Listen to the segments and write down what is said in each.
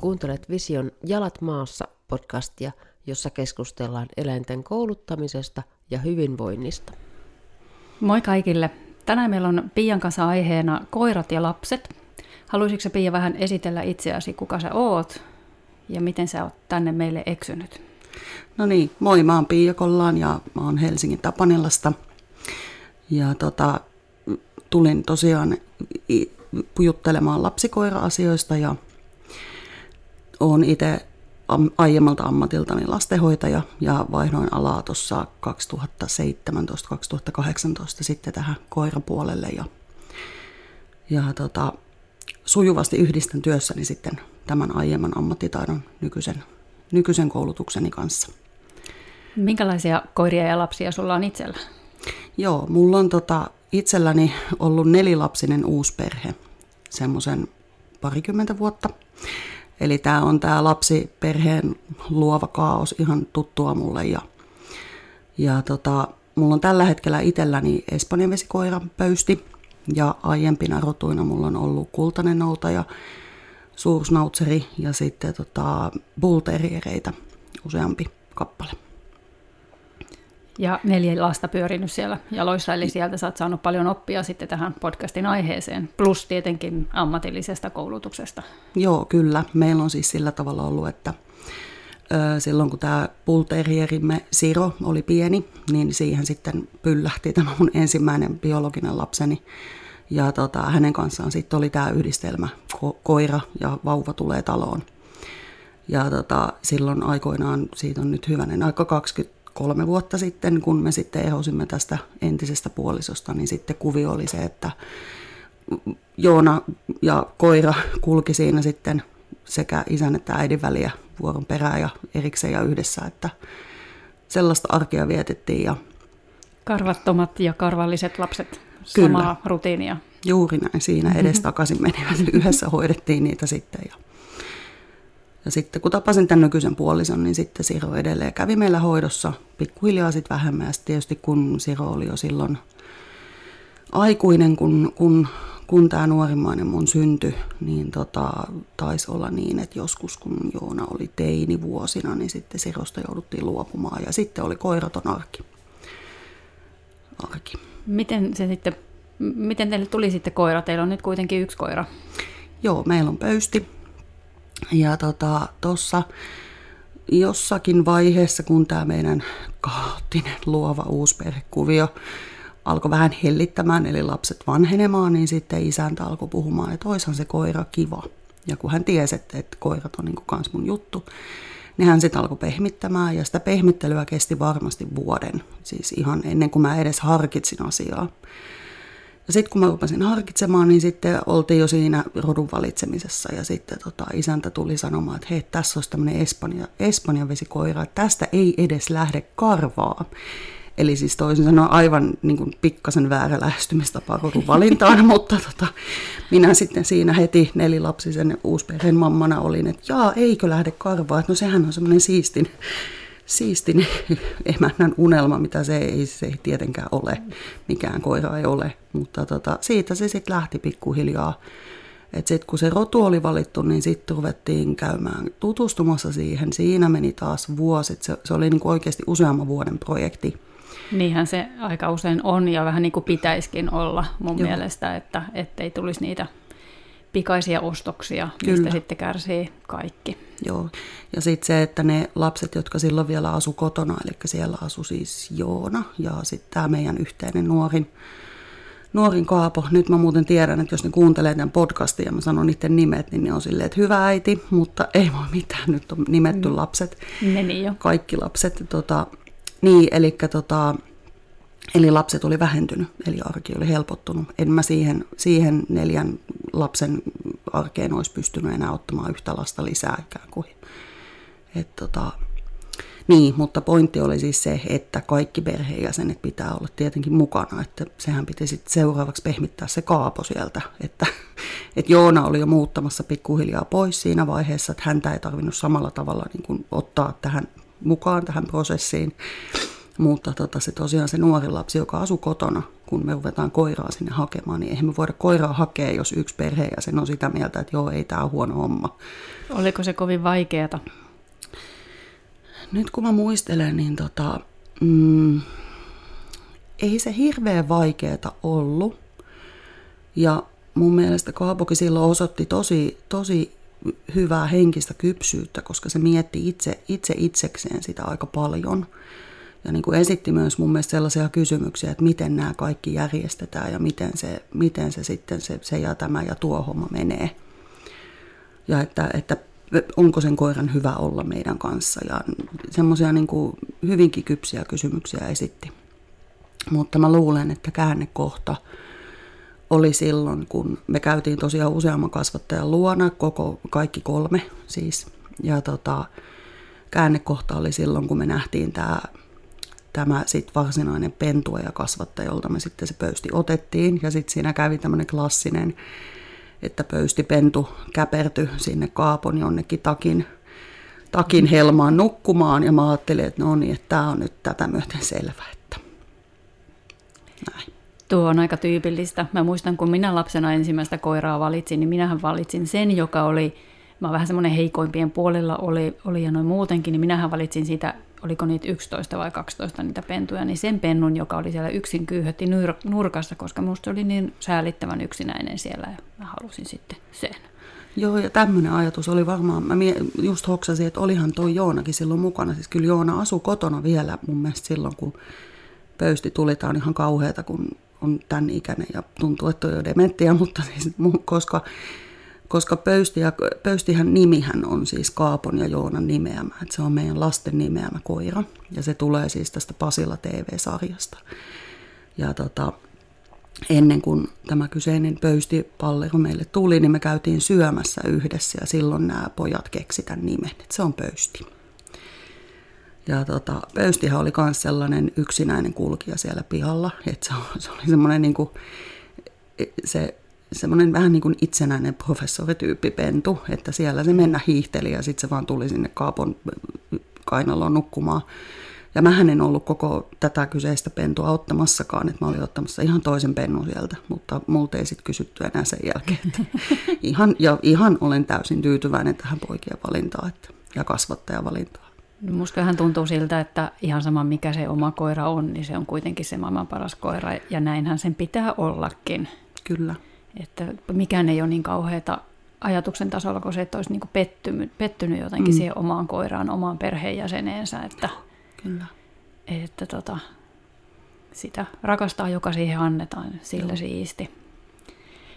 Kuuntelet Vision Jalat maassa podcastia, jossa keskustellaan eläinten kouluttamisesta ja hyvinvoinnista. Moi kaikille! Tänään meillä on Pian kanssa aiheena koirat ja lapset. Haluaisitko Pia vähän esitellä itseäsi, kuka sä oot ja miten sä oot tänne meille eksynyt? No niin, moi, mä oon Pia Kollaan ja mä oon Helsingin Tapanilasta. Ja tota, tulin tosiaan juttelemaan lapsikoira-asioista ja olen itse aiemmalta ammatiltani lastenhoitaja ja vaihdoin alaa tuossa 2017-2018 sitten tähän koirapuolelle ja, ja tota, sujuvasti yhdistän työssäni sitten tämän aiemman ammattitaidon nykyisen, nykyisen koulutukseni kanssa. Minkälaisia koiria ja lapsia sulla on itsellä? Joo, mulla on tota, itselläni ollut nelilapsinen uusperhe, semmoisen parikymmentä vuotta. Eli tämä on tämä lapsiperheen luova kaos ihan tuttua mulle. Ja, ja tota, mulla on tällä hetkellä itselläni Espanjan vesikoira pöysti. Ja aiempina rotuina mulla on ollut kultainen noutaja, suursnautseri ja sitten tota, bullteriereitä useampi kappale. Ja neljä lasta pyörinyt siellä jaloissa, eli sieltä sä oot saanut paljon oppia sitten tähän podcastin aiheeseen, plus tietenkin ammatillisesta koulutuksesta. Joo, kyllä. Meillä on siis sillä tavalla ollut, että silloin kun tämä pulterierimme Siro oli pieni, niin siihen sitten pyllähti tämä mun ensimmäinen biologinen lapseni. Ja tota, hänen kanssaan sitten oli tämä yhdistelmä, ko- koira ja vauva tulee taloon. Ja tota, silloin aikoinaan, siitä on nyt hyvänen aika 20 kolme vuotta sitten, kun me sitten ehosimme tästä entisestä puolisosta, niin sitten kuvio oli se, että Joona ja koira kulki siinä sitten sekä isän että äidin väliä vuoron perään ja erikseen ja yhdessä, että sellaista arkea vietettiin. Ja Karvattomat ja karvalliset lapset, Kyllä. samaa rutiinia. Juuri näin, siinä edes takaisin menivät. Yhdessä hoidettiin niitä sitten. Ja ja sitten kun tapasin tämän nykyisen puolison, niin sitten Siro edelleen kävi meillä hoidossa pikkuhiljaa sitten vähemmän. Ja tietysti kun Siro oli jo silloin aikuinen, kun, kun, kun tämä nuorimmainen mun syntyi, niin tota, taisi olla niin, että joskus kun Joona oli teini vuosina, niin sitten Sirosta jouduttiin luopumaan. Ja sitten oli koiraton arki. arki. Miten se sitten, miten teille tuli sitten koira? Teillä on nyt kuitenkin yksi koira. Joo, meillä on pöysti, ja tota, tuossa jossakin vaiheessa, kun tämä meidän kaoottinen luova uusperhekuvio alkoi vähän hellittämään, eli lapset vanhenemaan, niin sitten isäntä alkoi puhumaan, että oishan se koira kiva. Ja kun hän tiesi, että, että koirat on niin kans mun juttu, niin hän sitten alkoi pehmittämään, ja sitä pehmittelyä kesti varmasti vuoden, siis ihan ennen kuin mä edes harkitsin asiaa. Ja sitten kun mä rupesin harkitsemaan, niin sitten oltiin jo siinä rodun valitsemisessa. Ja sitten tota, isäntä tuli sanomaan, että hei, tässä olisi tämmöinen Espanja, Espanjan vesikoira, että tästä ei edes lähde karvaa. Eli siis toisin sanoen aivan niin kuin pikkasen väärä lähestymistapa rodun valintaan, mutta tota, minä sitten siinä heti nelilapsisen uusperheen mammana olin, että jaa, eikö lähde karvaa, että no sehän on semmoinen siistin siistin emännän unelma, mitä se ei, se ei tietenkään ole. Mikään koira ei ole. Mutta tota, siitä se sitten lähti pikkuhiljaa. Sitten kun se rotu oli valittu, niin sitten ruvettiin käymään tutustumassa siihen. Siinä meni taas vuosit. Se, se oli niin kuin oikeasti useamman vuoden projekti. Niinhän se aika usein on ja vähän niin kuin pitäisikin olla mun Joo. mielestä, että ei tulisi niitä pikaisia ostoksia, Kyllä. mistä sitten kärsii kaikki. Joo, ja sitten se, että ne lapset, jotka silloin vielä asu kotona, eli siellä asui siis Joona ja sitten tämä meidän yhteinen nuorin, nuorin Kaapo. Nyt mä muuten tiedän, että jos ne kuuntelee tämän podcastin ja mä sanon niiden nimet, niin ne on silleen, että hyvä äiti, mutta ei voi mitään, nyt on nimetty mm. lapset. Meni jo. Kaikki lapset. Tota, niin, eli tota, Eli lapset oli vähentynyt, eli arki oli helpottunut. En mä siihen, siihen neljän lapsen arkeen olisi pystynyt enää ottamaan yhtä lasta lisää ikään kuin. Et tota, niin, mutta pointti oli siis se, että kaikki perheenjäsenet pitää olla tietenkin mukana, että sehän piti sitten seuraavaksi pehmittää se kaapo sieltä, että, että Joona oli jo muuttamassa pikkuhiljaa pois siinä vaiheessa, että häntä ei tarvinnut samalla tavalla niin kuin ottaa tähän mukaan tähän prosessiin, mutta tota, se tosiaan se nuori lapsi, joka asui kotona, kun me ruvetaan koiraa sinne hakemaan, niin eihän me voida koiraa hakea, jos yksi perheenjäsen on sitä mieltä, että joo, ei tämä huono homma. Oliko se kovin vaikeata? Nyt kun mä muistelen, niin tota, mm, ei se hirveän vaikeeta ollut. Ja mun mielestä Kaapokin silloin osoitti tosi, tosi hyvää henkistä kypsyyttä, koska se mietti itse, itse itsekseen sitä aika paljon. Ja niin kuin esitti myös mun mielestä sellaisia kysymyksiä, että miten nämä kaikki järjestetään ja miten se, miten se sitten se, se ja tämä ja tuo homma menee. Ja että, että onko sen koiran hyvä olla meidän kanssa. Ja semmoisia niin hyvinkin kypsiä kysymyksiä esitti. Mutta mä luulen, että käännekohta oli silloin, kun me käytiin tosiaan useamman kasvattajan luona, koko, kaikki kolme siis. Ja tota, käännekohta oli silloin, kun me nähtiin tämä tämä sit varsinainen pentuja kasvattaja, jolta me sitten se pöysti otettiin. Ja sitten siinä kävi tämmöinen klassinen, että pöysti pentu käperty sinne kaapon jonnekin takin, takin helmaan nukkumaan. Ja mä ajattelin, että no niin, että tämä on nyt tätä myöten selvä, että näin. Tuo on aika tyypillistä. Mä muistan, kun minä lapsena ensimmäistä koiraa valitsin, niin minähän valitsin sen, joka oli, mä vähän semmoinen heikoimpien puolella oli, oli ja noin muutenkin, niin minähän valitsin siitä, oliko niitä 11 vai 12 niitä pentuja, niin sen pennun, joka oli siellä yksin kyyhötti nurkassa, koska minusta oli niin säällittävän yksinäinen siellä ja mä halusin sitten sen. Joo, ja tämmöinen ajatus oli varmaan, mä just hoksasin, että olihan toi Joonakin silloin mukana. Siis kyllä Joona asui kotona vielä mun mielestä silloin, kun pöysti tuli. Tämä on ihan kauheata, kun on tämän ikäinen ja tuntuu, että on jo dementtiä, mutta siis, koska, koska Pöysti ja, Pöystihän nimihän on siis Kaapon ja Joonan nimeämä, että se on meidän lasten nimeämä koira ja se tulee siis tästä Pasilla TV-sarjasta. Ja tota, ennen kuin tämä kyseinen pöystipallero meille tuli, niin me käytiin syömässä yhdessä ja silloin nämä pojat keksi tämän nimen, että se on pöysti. Ja tota, Pöystihän oli myös sellainen yksinäinen kulkija siellä pihalla, että se, se oli semmoinen niin kuin, se, semmoinen vähän niin kuin itsenäinen professorityyppi pentu, että siellä se mennä hiihteli ja sitten se vaan tuli sinne kaapon kainaloon nukkumaan. Ja mä en ollut koko tätä kyseistä pentua ottamassakaan, että mä olin ottamassa ihan toisen pennun sieltä, mutta multa ei sitten kysytty enää sen jälkeen. Että ihan, ja ihan olen täysin tyytyväinen tähän poikien valintaan että, ja kasvattajan valintaan. Musta vähän tuntuu siltä, että ihan sama mikä se oma koira on, niin se on kuitenkin se maailman paras koira ja näinhän sen pitää ollakin. Kyllä. Että mikään ei ole niin kauheata ajatuksen tasolla, kun se, että olisi niin kuin pettynyt, pettynyt jotenkin mm. siihen omaan koiraan, omaan perheenjäseneensä. Että, Kyllä. Että tota, sitä rakastaa, joka siihen annetaan, sillä Joo. siisti.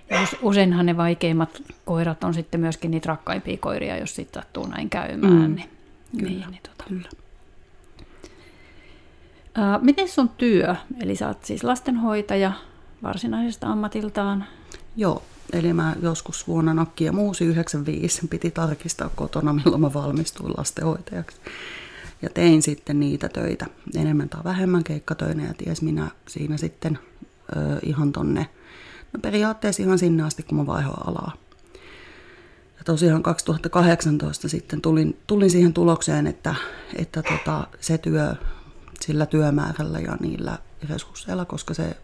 Ja useinhan ne vaikeimmat koirat on sitten myöskin niitä rakkaimpia koiria, jos sitten sattuu näin käymään. Mm. Niin Kyllä, niin, niin tota. kyllä. Miten sun työ? Eli sä oot siis lastenhoitaja varsinaisesta ammatiltaan. Joo, eli mä joskus vuonna nakki ja muusi 95 piti tarkistaa kotona, milloin mä valmistuin lastenhoitajaksi. Ja tein sitten niitä töitä, enemmän tai vähemmän keikkatöinä ja ties minä siinä sitten ö, ihan tonne, no periaatteessa ihan sinne asti, kun mä vaihoin alaa. Tosiaan 2018 sitten tulin, tulin siihen tulokseen, että, että tota, se työ sillä työmäärällä ja niillä resursseilla, koska se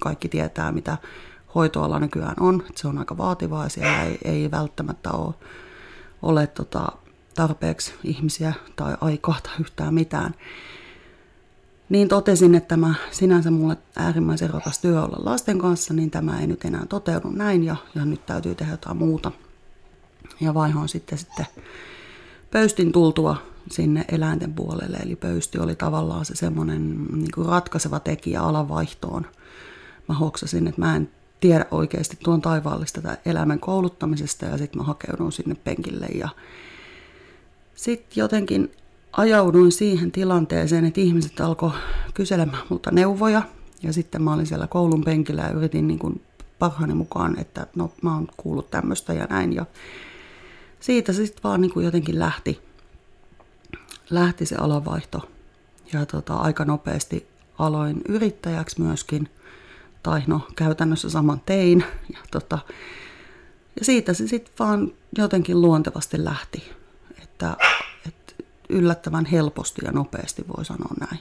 kaikki tietää, mitä hoitoala nykyään on. Se on aika vaativaa ja siellä ei, ei välttämättä ole, ole tota, tarpeeksi ihmisiä tai aikaa tai yhtään mitään. Niin totesin, että tämä sinänsä mulle äärimmäisen rakas työ olla lasten kanssa, niin tämä ei nyt enää toteudu näin ja, ja nyt täytyy tehdä jotain muuta ja vaihoin sitten, sitten pöystin tultua sinne eläinten puolelle. Eli pöysti oli tavallaan se semmoinen niin ratkaiseva tekijä alanvaihtoon. Mä hoksasin, että mä en tiedä oikeasti tuon taivaallista eläimen kouluttamisesta ja sitten mä hakeudun sinne penkille ja sitten jotenkin ajauduin siihen tilanteeseen, että ihmiset alkoi kyselemään multa neuvoja ja sitten mä olin siellä koulun penkillä ja yritin niin kuin parhaani mukaan, että no mä oon kuullut tämmöistä ja näin ja siitä sitten vaan niin kuin jotenkin lähti, lähti se alanvaihto. Ja tota, aika nopeasti aloin yrittäjäksi myöskin, tai no käytännössä saman tein. Ja, tota, ja siitä se sitten vaan jotenkin luontevasti lähti, että, että yllättävän helposti ja nopeasti voi sanoa näin.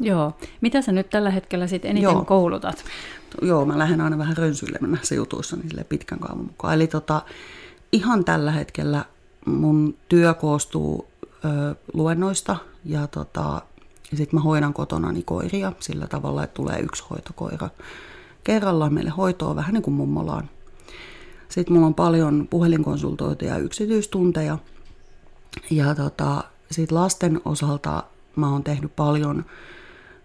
Joo. Mitä sä nyt tällä hetkellä sitten eniten Joo. koulutat? Joo, mä lähden aina vähän rönsyilemään näissä jutuissa niin pitkän kaavan mukaan. Eli tota, ihan tällä hetkellä mun työ koostuu ö, luennoista ja tota, sitten mä hoidan kotona koiria sillä tavalla, että tulee yksi hoitokoira kerrallaan meille hoitoa vähän niin kuin mummolaan. Sitten mulla on paljon puhelinkonsultointeja ja yksityistunteja. Ja tota, sitten lasten osalta mä oon tehnyt paljon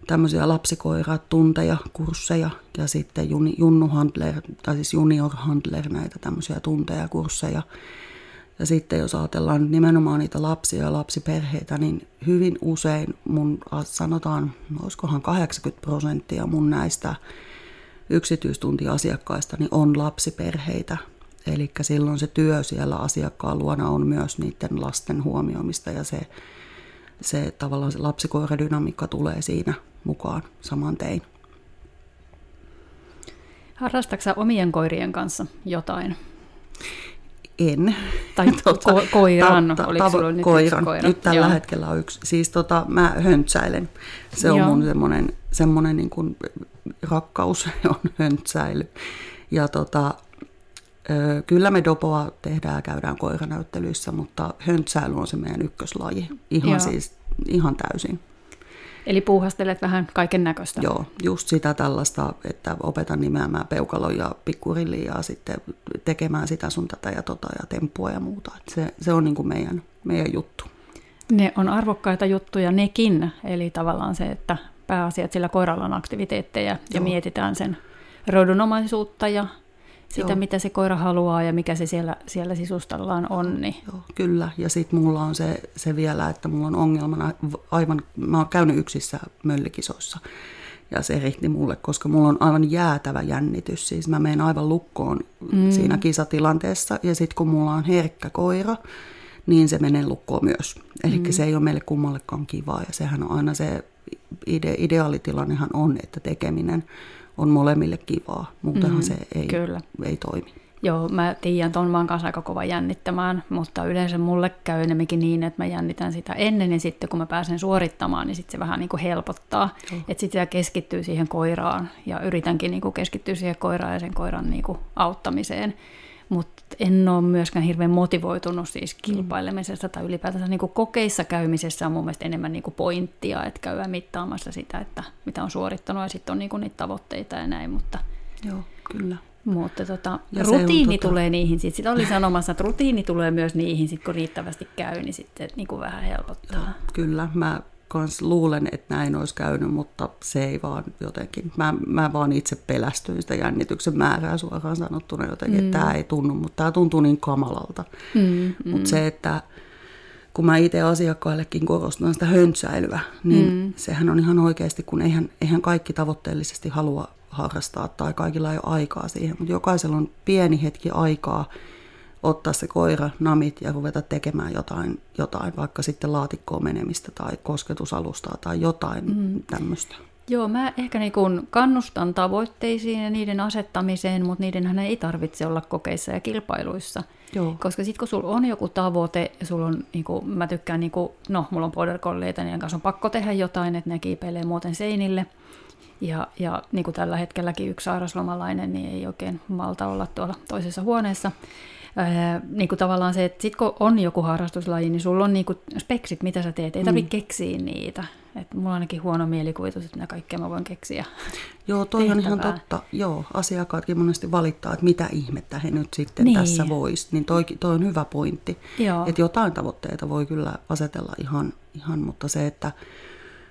tämmöisiä lapsikoiratunteja, kursseja ja sitten juni, junnu handler, tai siis junior handler näitä tämmöisiä tunteja, kursseja. Ja sitten jos ajatellaan nimenomaan niitä lapsia ja lapsiperheitä, niin hyvin usein mun sanotaan, olisikohan 80 prosenttia mun näistä yksityistuntiasiakkaista niin on lapsiperheitä. Eli silloin se työ siellä asiakkaan luona on myös niiden lasten huomioimista ja se, se tavallaan se lapsikoiradynamiikka tulee siinä mukaan saman tein. Harrastatko omien koirien kanssa jotain? En. Tai ko- koiran, ta, ta, oliko sulla nyt koiran. koira? Nyt tällä Joo. hetkellä on yksi. Siis tota, mä höntsäilen. Se on Joo. mun semmoinen, semmoinen niin kuin rakkaus on höntsäily. Ja tota, kyllä me dopoa tehdään ja käydään koiranäyttelyissä, mutta höntsäily on se meidän ykköslaji. Ihan Joo. siis, ihan täysin. Eli puuhastelet vähän kaiken näköistä. Joo, just sitä tällaista, että opetan nimeämään peukalon ja pikkurilliin ja sitten tekemään sitä sun tätä ja tota ja temppua ja muuta. Et se, se on niin kuin meidän, meidän juttu. Ne on arvokkaita juttuja nekin, eli tavallaan se, että pääasiat sillä koiralla on aktiviteetteja Joo. ja mietitään sen rodunomaisuutta ja sitä, Joo. mitä se koira haluaa ja mikä se siellä, siellä sisustallaan on. Niin. Joo, kyllä, ja sitten mulla on se, se vielä, että mulla on ongelmana aivan, mä oon käynyt yksissä möllikisoissa, ja se rihti mulle, koska mulla on aivan jäätävä jännitys. Siis mä menen aivan lukkoon mm. siinä kisatilanteessa, ja sitten kun mulla on herkkä koira, niin se menee lukkoon myös. Eli mm. se ei ole meille kummallekaan kivaa, ja sehän on aina se ide, ideaalitilannehan on, että tekeminen molemmille kivaa. Muutenhan mm, se ei, kyllä. ei toimi. Joo, mä tiedän, että on vaan kanssa aika kova jännittämään, mutta yleensä mulle käy enemmänkin niin, että mä jännitän sitä ennen ja sitten kun mä pääsen suorittamaan, niin sitten se vähän niin kuin helpottaa. Mm. Että sitten keskittyy siihen koiraan ja yritänkin niin kuin keskittyä siihen koiraan ja sen koiran niin kuin auttamiseen mutta en ole myöskään hirveän motivoitunut siis mm. kilpailemisesta tai ylipäätänsä niin kuin kokeissa käymisessä on mun mielestä enemmän niin kuin pointtia, että käydään mittaamassa sitä, että mitä on suorittanut ja sitten on niin kuin niitä tavoitteita ja näin, mutta... Joo, kyllä. Mutta tota, rutiini tota... tulee niihin, sitten sit oli sanomassa, että rutiini tulee myös niihin, sit kun riittävästi käy, niin sitten niin kuin vähän helpottaa. Joo, kyllä, mä kans luulen, että näin olisi käynyt, mutta se ei vaan jotenkin. Mä, mä vaan itse pelästyin sitä jännityksen määrää suoraan sanottuna jotenkin, mm. että tämä ei tunnu, mutta tämä tuntuu niin kamalalta. Mm, mm. Mutta se, että kun mä itse asiakkaillekin korostan sitä höntsäilyä, niin mm. sehän on ihan oikeasti, kun eihän, eihän kaikki tavoitteellisesti halua harrastaa tai kaikilla ei ole aikaa siihen, mutta jokaisella on pieni hetki aikaa ottaa se koira, namit ja ruveta tekemään jotain, jotain vaikka sitten laatikkoon menemistä tai kosketusalustaa tai jotain mm. tämmöistä. Joo, mä ehkä niin kun kannustan tavoitteisiin ja niiden asettamiseen, mutta niidenhän ei tarvitse olla kokeissa ja kilpailuissa. Joo. Koska sitten kun sulla on joku tavoite ja sulla on, niin kuin, mä tykkään, niin kuin, no mulla on border colleita, niin kanssa on pakko tehdä jotain, että ne kiipeilee muuten seinille. Ja, ja niin kuin tällä hetkelläkin yksi sairaslomalainen niin ei oikein malta olla tuolla toisessa huoneessa. Ää, niin kuin tavallaan se, että sit kun on joku harrastuslaji, niin sulla on niin kuin speksit, mitä sä teet. Ei tarvitse mm. keksiä niitä. Et mulla on ainakin huono mielikuvitus, että mitä kaikkea mä voin keksiä. Joo, toi tehtävää. on ihan totta. Joo, asiakkaatkin monesti valittaa, että mitä ihmettä he nyt sitten niin. tässä vois. Niin toi, toi on hyvä pointti. Että jotain tavoitteita voi kyllä asetella ihan, ihan, mutta se, että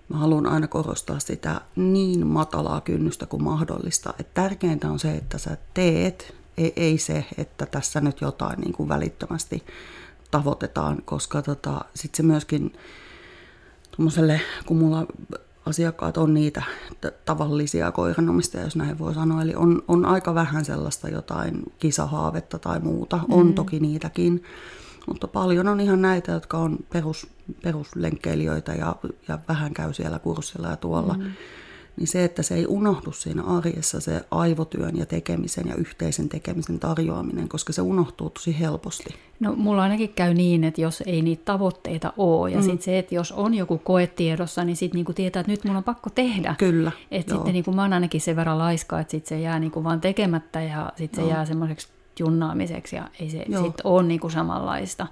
mä haluan aina korostaa sitä niin matalaa kynnystä kuin mahdollista. Että tärkeintä on se, että sä teet ei, ei se, että tässä nyt jotain niin kuin välittömästi tavoitetaan, koska tota, sitten se myöskin kun mulla asiakkaat on niitä tavallisia koiranomistajia, jos näin voi sanoa, eli on, on aika vähän sellaista jotain kisahaavetta tai muuta, on mm. toki niitäkin, mutta paljon on ihan näitä, jotka on perus, peruslenkkeilijöitä ja, ja vähän käy siellä kurssilla ja tuolla. Mm niin se, että se ei unohdu siinä arjessa se aivotyön ja tekemisen ja yhteisen tekemisen tarjoaminen, koska se unohtuu tosi helposti. No mulla ainakin käy niin, että jos ei niitä tavoitteita ole, ja mm. sitten se, että jos on joku koe tiedossa, niin sitten niinku tietää, että nyt mun on pakko tehdä. Kyllä. Että sitten niinku mä oon ainakin sen verran laiska, että sitten se jää niinku vaan tekemättä, ja sitten se jää semmoiseksi junnaamiseksi ja ei se sitten ole niinku samanlaista.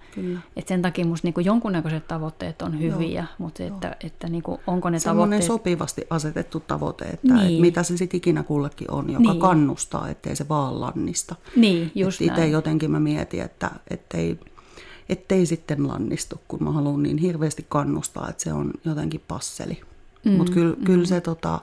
Et sen takia musta niinku jonkunnäköiset tavoitteet on hyviä, Joo. mutta se, että, että niinku, onko ne Semmoinen tavoitteet... sopivasti asetettu tavoite, että niin. et mitä se sitten ikinä kullekin on, joka niin. kannustaa, ettei se vaan lannista. Niin, just et Itse jotenkin mä mietin, että ettei, ettei sitten lannistu, kun mä haluan niin hirveästi kannustaa, että se on jotenkin passeli. Mm, Mutta kyllä, mm. kyllä se tota,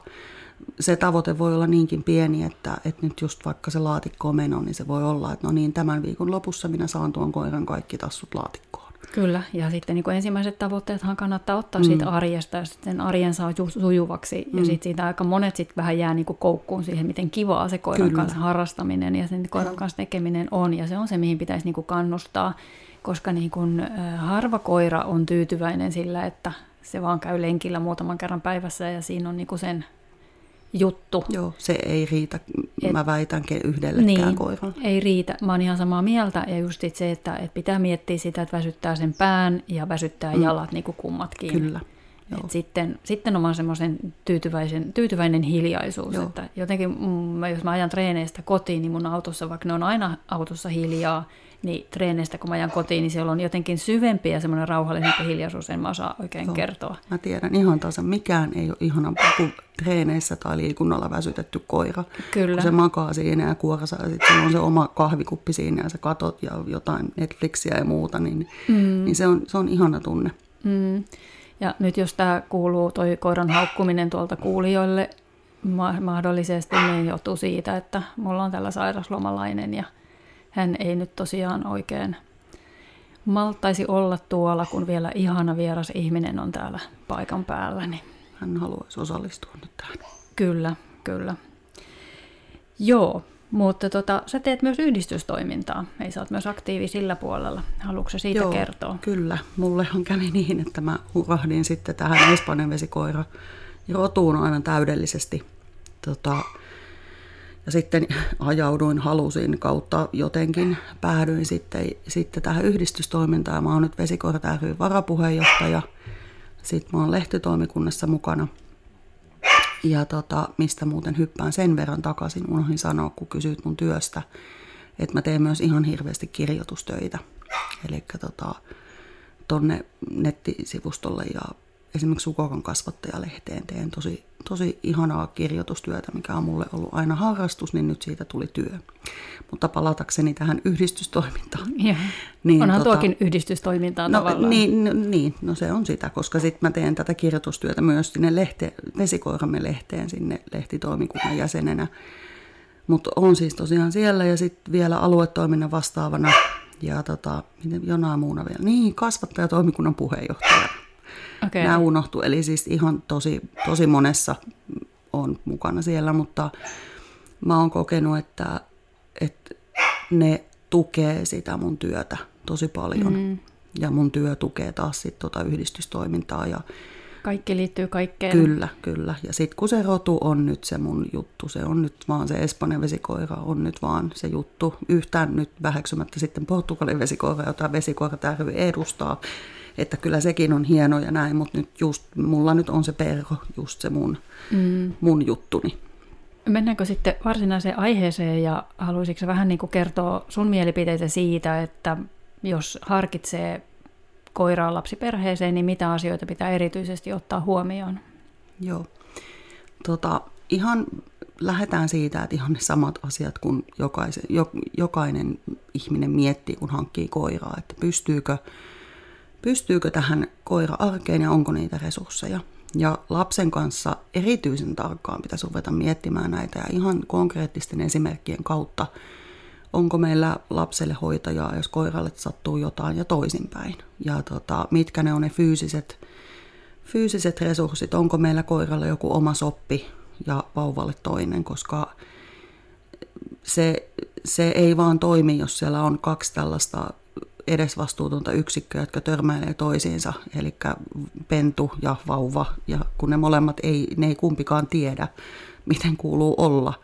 se tavoite voi olla niinkin pieni, että, että nyt just vaikka se laatikko on meno, niin se voi olla, että no niin, tämän viikon lopussa minä saan tuon koiran kaikki tassut laatikkoon. Kyllä, ja sitten niin kuin ensimmäiset tavoitteethan kannattaa ottaa mm. siitä arjesta, ja sitten arjen saa sujuvaksi, mm. ja sitten siitä aika monet sitten vähän jää niin kuin koukkuun siihen, miten kivaa se koiran Kyllä. kanssa harrastaminen ja sen koiran kanssa tekeminen on, ja se on se, mihin pitäisi niin kuin kannustaa, koska niin kuin, harva koira on tyytyväinen sillä, että se vaan käy lenkillä muutaman kerran päivässä, ja siinä on niin kuin sen juttu. Joo, se ei riitä, Et, mä väitänkin yhdellekään niin, koiralle. ei riitä. Mä oon ihan samaa mieltä ja just se, että, että pitää miettiä sitä, että väsyttää sen pään ja väsyttää mm. jalat niin kuin kummatkin. Kyllä. Et sitten, sitten on vaan semmoisen tyytyväisen, tyytyväinen hiljaisuus, Joo. että jotenkin mm, jos mä ajan treeneistä kotiin, niin mun autossa, vaikka ne on aina autossa hiljaa, niin treeneistä kun mä ajan kotiin, niin siellä on jotenkin syvempi ja semmoinen rauhallisempi hiljaisuus, en mä osaa oikein Joo. kertoa. Mä tiedän ihan tasan, mikään ei ole ihanampaa kuin treeneissä tai liikunnalla väsytetty koira. Kyllä. Kun se makaa siinä ja kuorsa ja sitten on se oma kahvikuppi siinä ja sä katot ja jotain Netflixiä ja muuta, niin, mm. niin se, on, se on ihana tunne. Mm. Ja nyt jos tämä kuuluu, toi koiran haukkuminen tuolta kuulijoille mahdollisesti, niin johtuu siitä, että mulla on tällä sairaslomalainen ja hän ei nyt tosiaan oikein maltaisi olla tuolla, kun vielä ihana vieras ihminen on täällä paikan päällä. Niin. Hän haluaisi osallistua nyt tähän. Kyllä, kyllä. Joo, mutta tota, sä teet myös yhdistystoimintaa. Ei sä oot myös aktiivi sillä puolella. Haluatko siitä Joo, kertoa? kyllä. Mullehan kävi niin, että mä urahdin sitten tähän Espanjan vesikoira rotuun aivan täydellisesti. Tota, ja sitten ajauduin, halusin kautta jotenkin, päädyin sitten, sitten tähän yhdistystoimintaan. Mä oon nyt Vesikoira ry varapuheenjohtaja. Sitten mä oon lehtitoimikunnassa mukana. Ja tota, mistä muuten hyppään sen verran takaisin, unohdin sanoa, kun kysyit mun työstä, että mä teen myös ihan hirveästi kirjoitustöitä. Eli tota, tonne nettisivustolle ja esimerkiksi Sukokan kasvattajalehteen teen tosi, tosi ihanaa kirjoitustyötä, mikä on mulle ollut aina harrastus, niin nyt siitä tuli työ. Mutta palatakseni tähän yhdistystoimintaan. Ja. Niin, Onhan tota, tuokin yhdistystoimintaa no, tavallaan. Niin, no, niin, no se on sitä, koska sitten mä teen tätä kirjoitustyötä myös sinne lehte, Vesikoiramme lehteen sinne lehtitoimikunnan jäsenenä. Mutta on siis tosiaan siellä ja sitten vielä aluetoiminnan vastaavana ja tota, jonain muuna vielä. Niin, kasvattajatoimikunnan puheenjohtaja. Okay. Nämä unohtuu, eli siis ihan tosi, tosi monessa on mukana siellä, mutta mä oon kokenut, että, että ne tukee sitä mun työtä tosi paljon. Mm. Ja mun työ tukee taas sit tota yhdistystoimintaa. Ja Kaikki liittyy kaikkeen. Kyllä, kyllä. Ja sitten kun se rotu on nyt se mun juttu, se on nyt vaan se Espanjan vesikoira, on nyt vaan se juttu. Yhtään nyt väheksymättä sitten Portugalin vesikoira, jota vesikoira ry edustaa että kyllä sekin on hieno ja näin, mutta nyt just, mulla nyt on se perho, just se mun, mm. mun juttuni. Mennäänkö sitten varsinaiseen aiheeseen ja haluaisitko vähän niin kuin kertoa sun mielipiteitä siitä, että jos harkitsee koiraa lapsiperheeseen, niin mitä asioita pitää erityisesti ottaa huomioon? Joo. Tota, ihan lähdetään siitä, että ihan ne samat asiat kuin jokaisen, jokainen ihminen miettii, kun hankkii koiraa, että pystyykö pystyykö tähän koira arkeen ja onko niitä resursseja. Ja lapsen kanssa erityisen tarkkaan pitäisi ruveta miettimään näitä ja ihan konkreettisten esimerkkien kautta, onko meillä lapselle hoitajaa, jos koiralle sattuu jotain ja toisinpäin. Ja tota, mitkä ne on ne fyysiset, fyysiset resurssit, onko meillä koiralla joku oma soppi ja vauvalle toinen, koska se, se ei vaan toimi, jos siellä on kaksi tällaista edesvastuutonta yksikköä, jotka törmäilee toisiinsa, eli pentu ja vauva, ja kun ne molemmat ei, ne ei kumpikaan tiedä, miten kuuluu olla,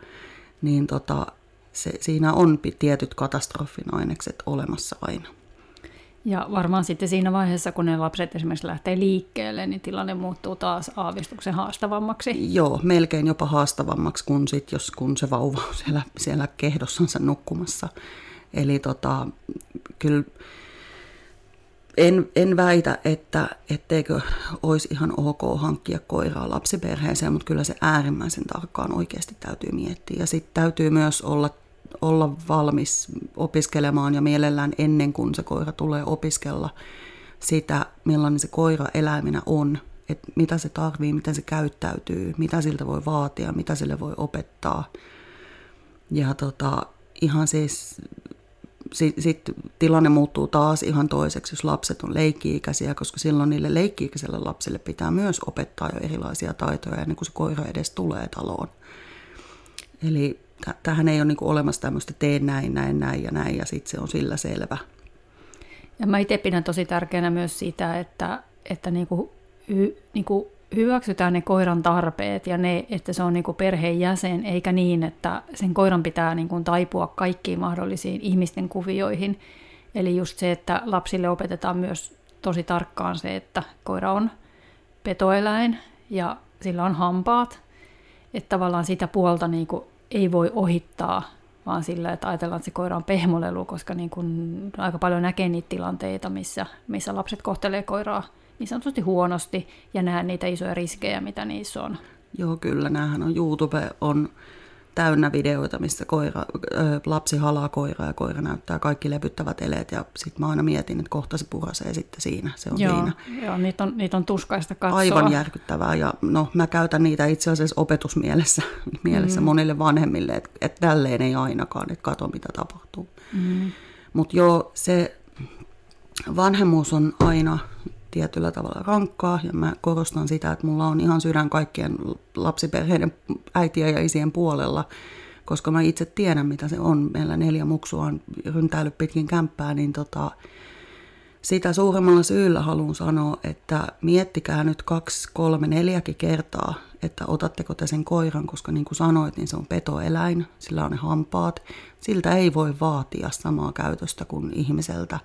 niin tota, se, siinä on tietyt katastrofin ainekset olemassa aina. Ja varmaan sitten siinä vaiheessa, kun ne lapset esimerkiksi lähtee liikkeelle, niin tilanne muuttuu taas aavistuksen haastavammaksi. Joo, melkein jopa haastavammaksi kuin sit, jos kun se vauva on siellä, siellä kehdossansa nukkumassa. Eli tota, kyllä en, en väitä, että etteikö olisi ihan ok hankkia koiraa lapsiperheeseen, mutta kyllä se äärimmäisen tarkkaan oikeasti täytyy miettiä. Ja sitten täytyy myös olla olla valmis opiskelemaan ja mielellään ennen kuin se koira tulee opiskella sitä, millainen se koira eläimenä on, että mitä se tarvii, miten se käyttäytyy, mitä siltä voi vaatia, mitä sille voi opettaa. Ja tota, ihan siis sitten sit tilanne muuttuu taas ihan toiseksi, jos lapset on leikki-ikäisiä, koska silloin niille leikki-ikäisille lapsille pitää myös opettaa jo erilaisia taitoja ennen kuin se koira edes tulee taloon. Eli tähän ei ole niin olemassa tämmöistä tee näin, näin, näin ja näin ja sitten se on sillä selvä. Ja mä itse pidän tosi tärkeänä myös sitä, että, että niin kuin, hy, niin kuin hyväksytään ne koiran tarpeet ja ne, että se on niin kuin perheenjäsen, eikä niin, että sen koiran pitää niin kuin taipua kaikkiin mahdollisiin ihmisten kuvioihin. Eli just se, että lapsille opetetaan myös tosi tarkkaan se, että koira on petoeläin ja sillä on hampaat. Että tavallaan sitä puolta niin kuin ei voi ohittaa, vaan sillä, että ajatellaan, että se koira on pehmolelu, koska niin kun aika paljon näkee niitä tilanteita, missä, missä lapset kohtelee koiraa niin sanotusti huonosti ja nähdään niitä isoja riskejä, mitä niissä on. Joo, kyllä. Näähän on, YouTube on täynnä videoita, missä koira, ö, lapsi halaa koiraa ja koira näyttää kaikki lepyttävät eleet. Ja sitten mä aina mietin, että kohta se purasee sitten siinä. Se on joo, siinä. Joo, niitä on, niitä on tuskaista katsoa. Aivan järkyttävää. Ja no, mä käytän niitä itse asiassa opetusmielessä mielessä mm. monille vanhemmille, että et tälleen ei ainakaan, että kato mitä tapahtuu. Mm. Mutta joo, se vanhemmuus on aina tietyllä tavalla rankkaa ja mä korostan sitä, että mulla on ihan sydän kaikkien lapsiperheiden äitiä ja isien puolella, koska mä itse tiedän, mitä se on. Meillä neljä muksua on ryntäillyt pitkin kämppää, niin tota, sitä suuremmalla syyllä haluan sanoa, että miettikää nyt kaksi, kolme, neljäkin kertaa, että otatteko te sen koiran, koska niin kuin sanoit, niin se on petoeläin, sillä on ne hampaat. Siltä ei voi vaatia samaa käytöstä kuin ihmiseltä.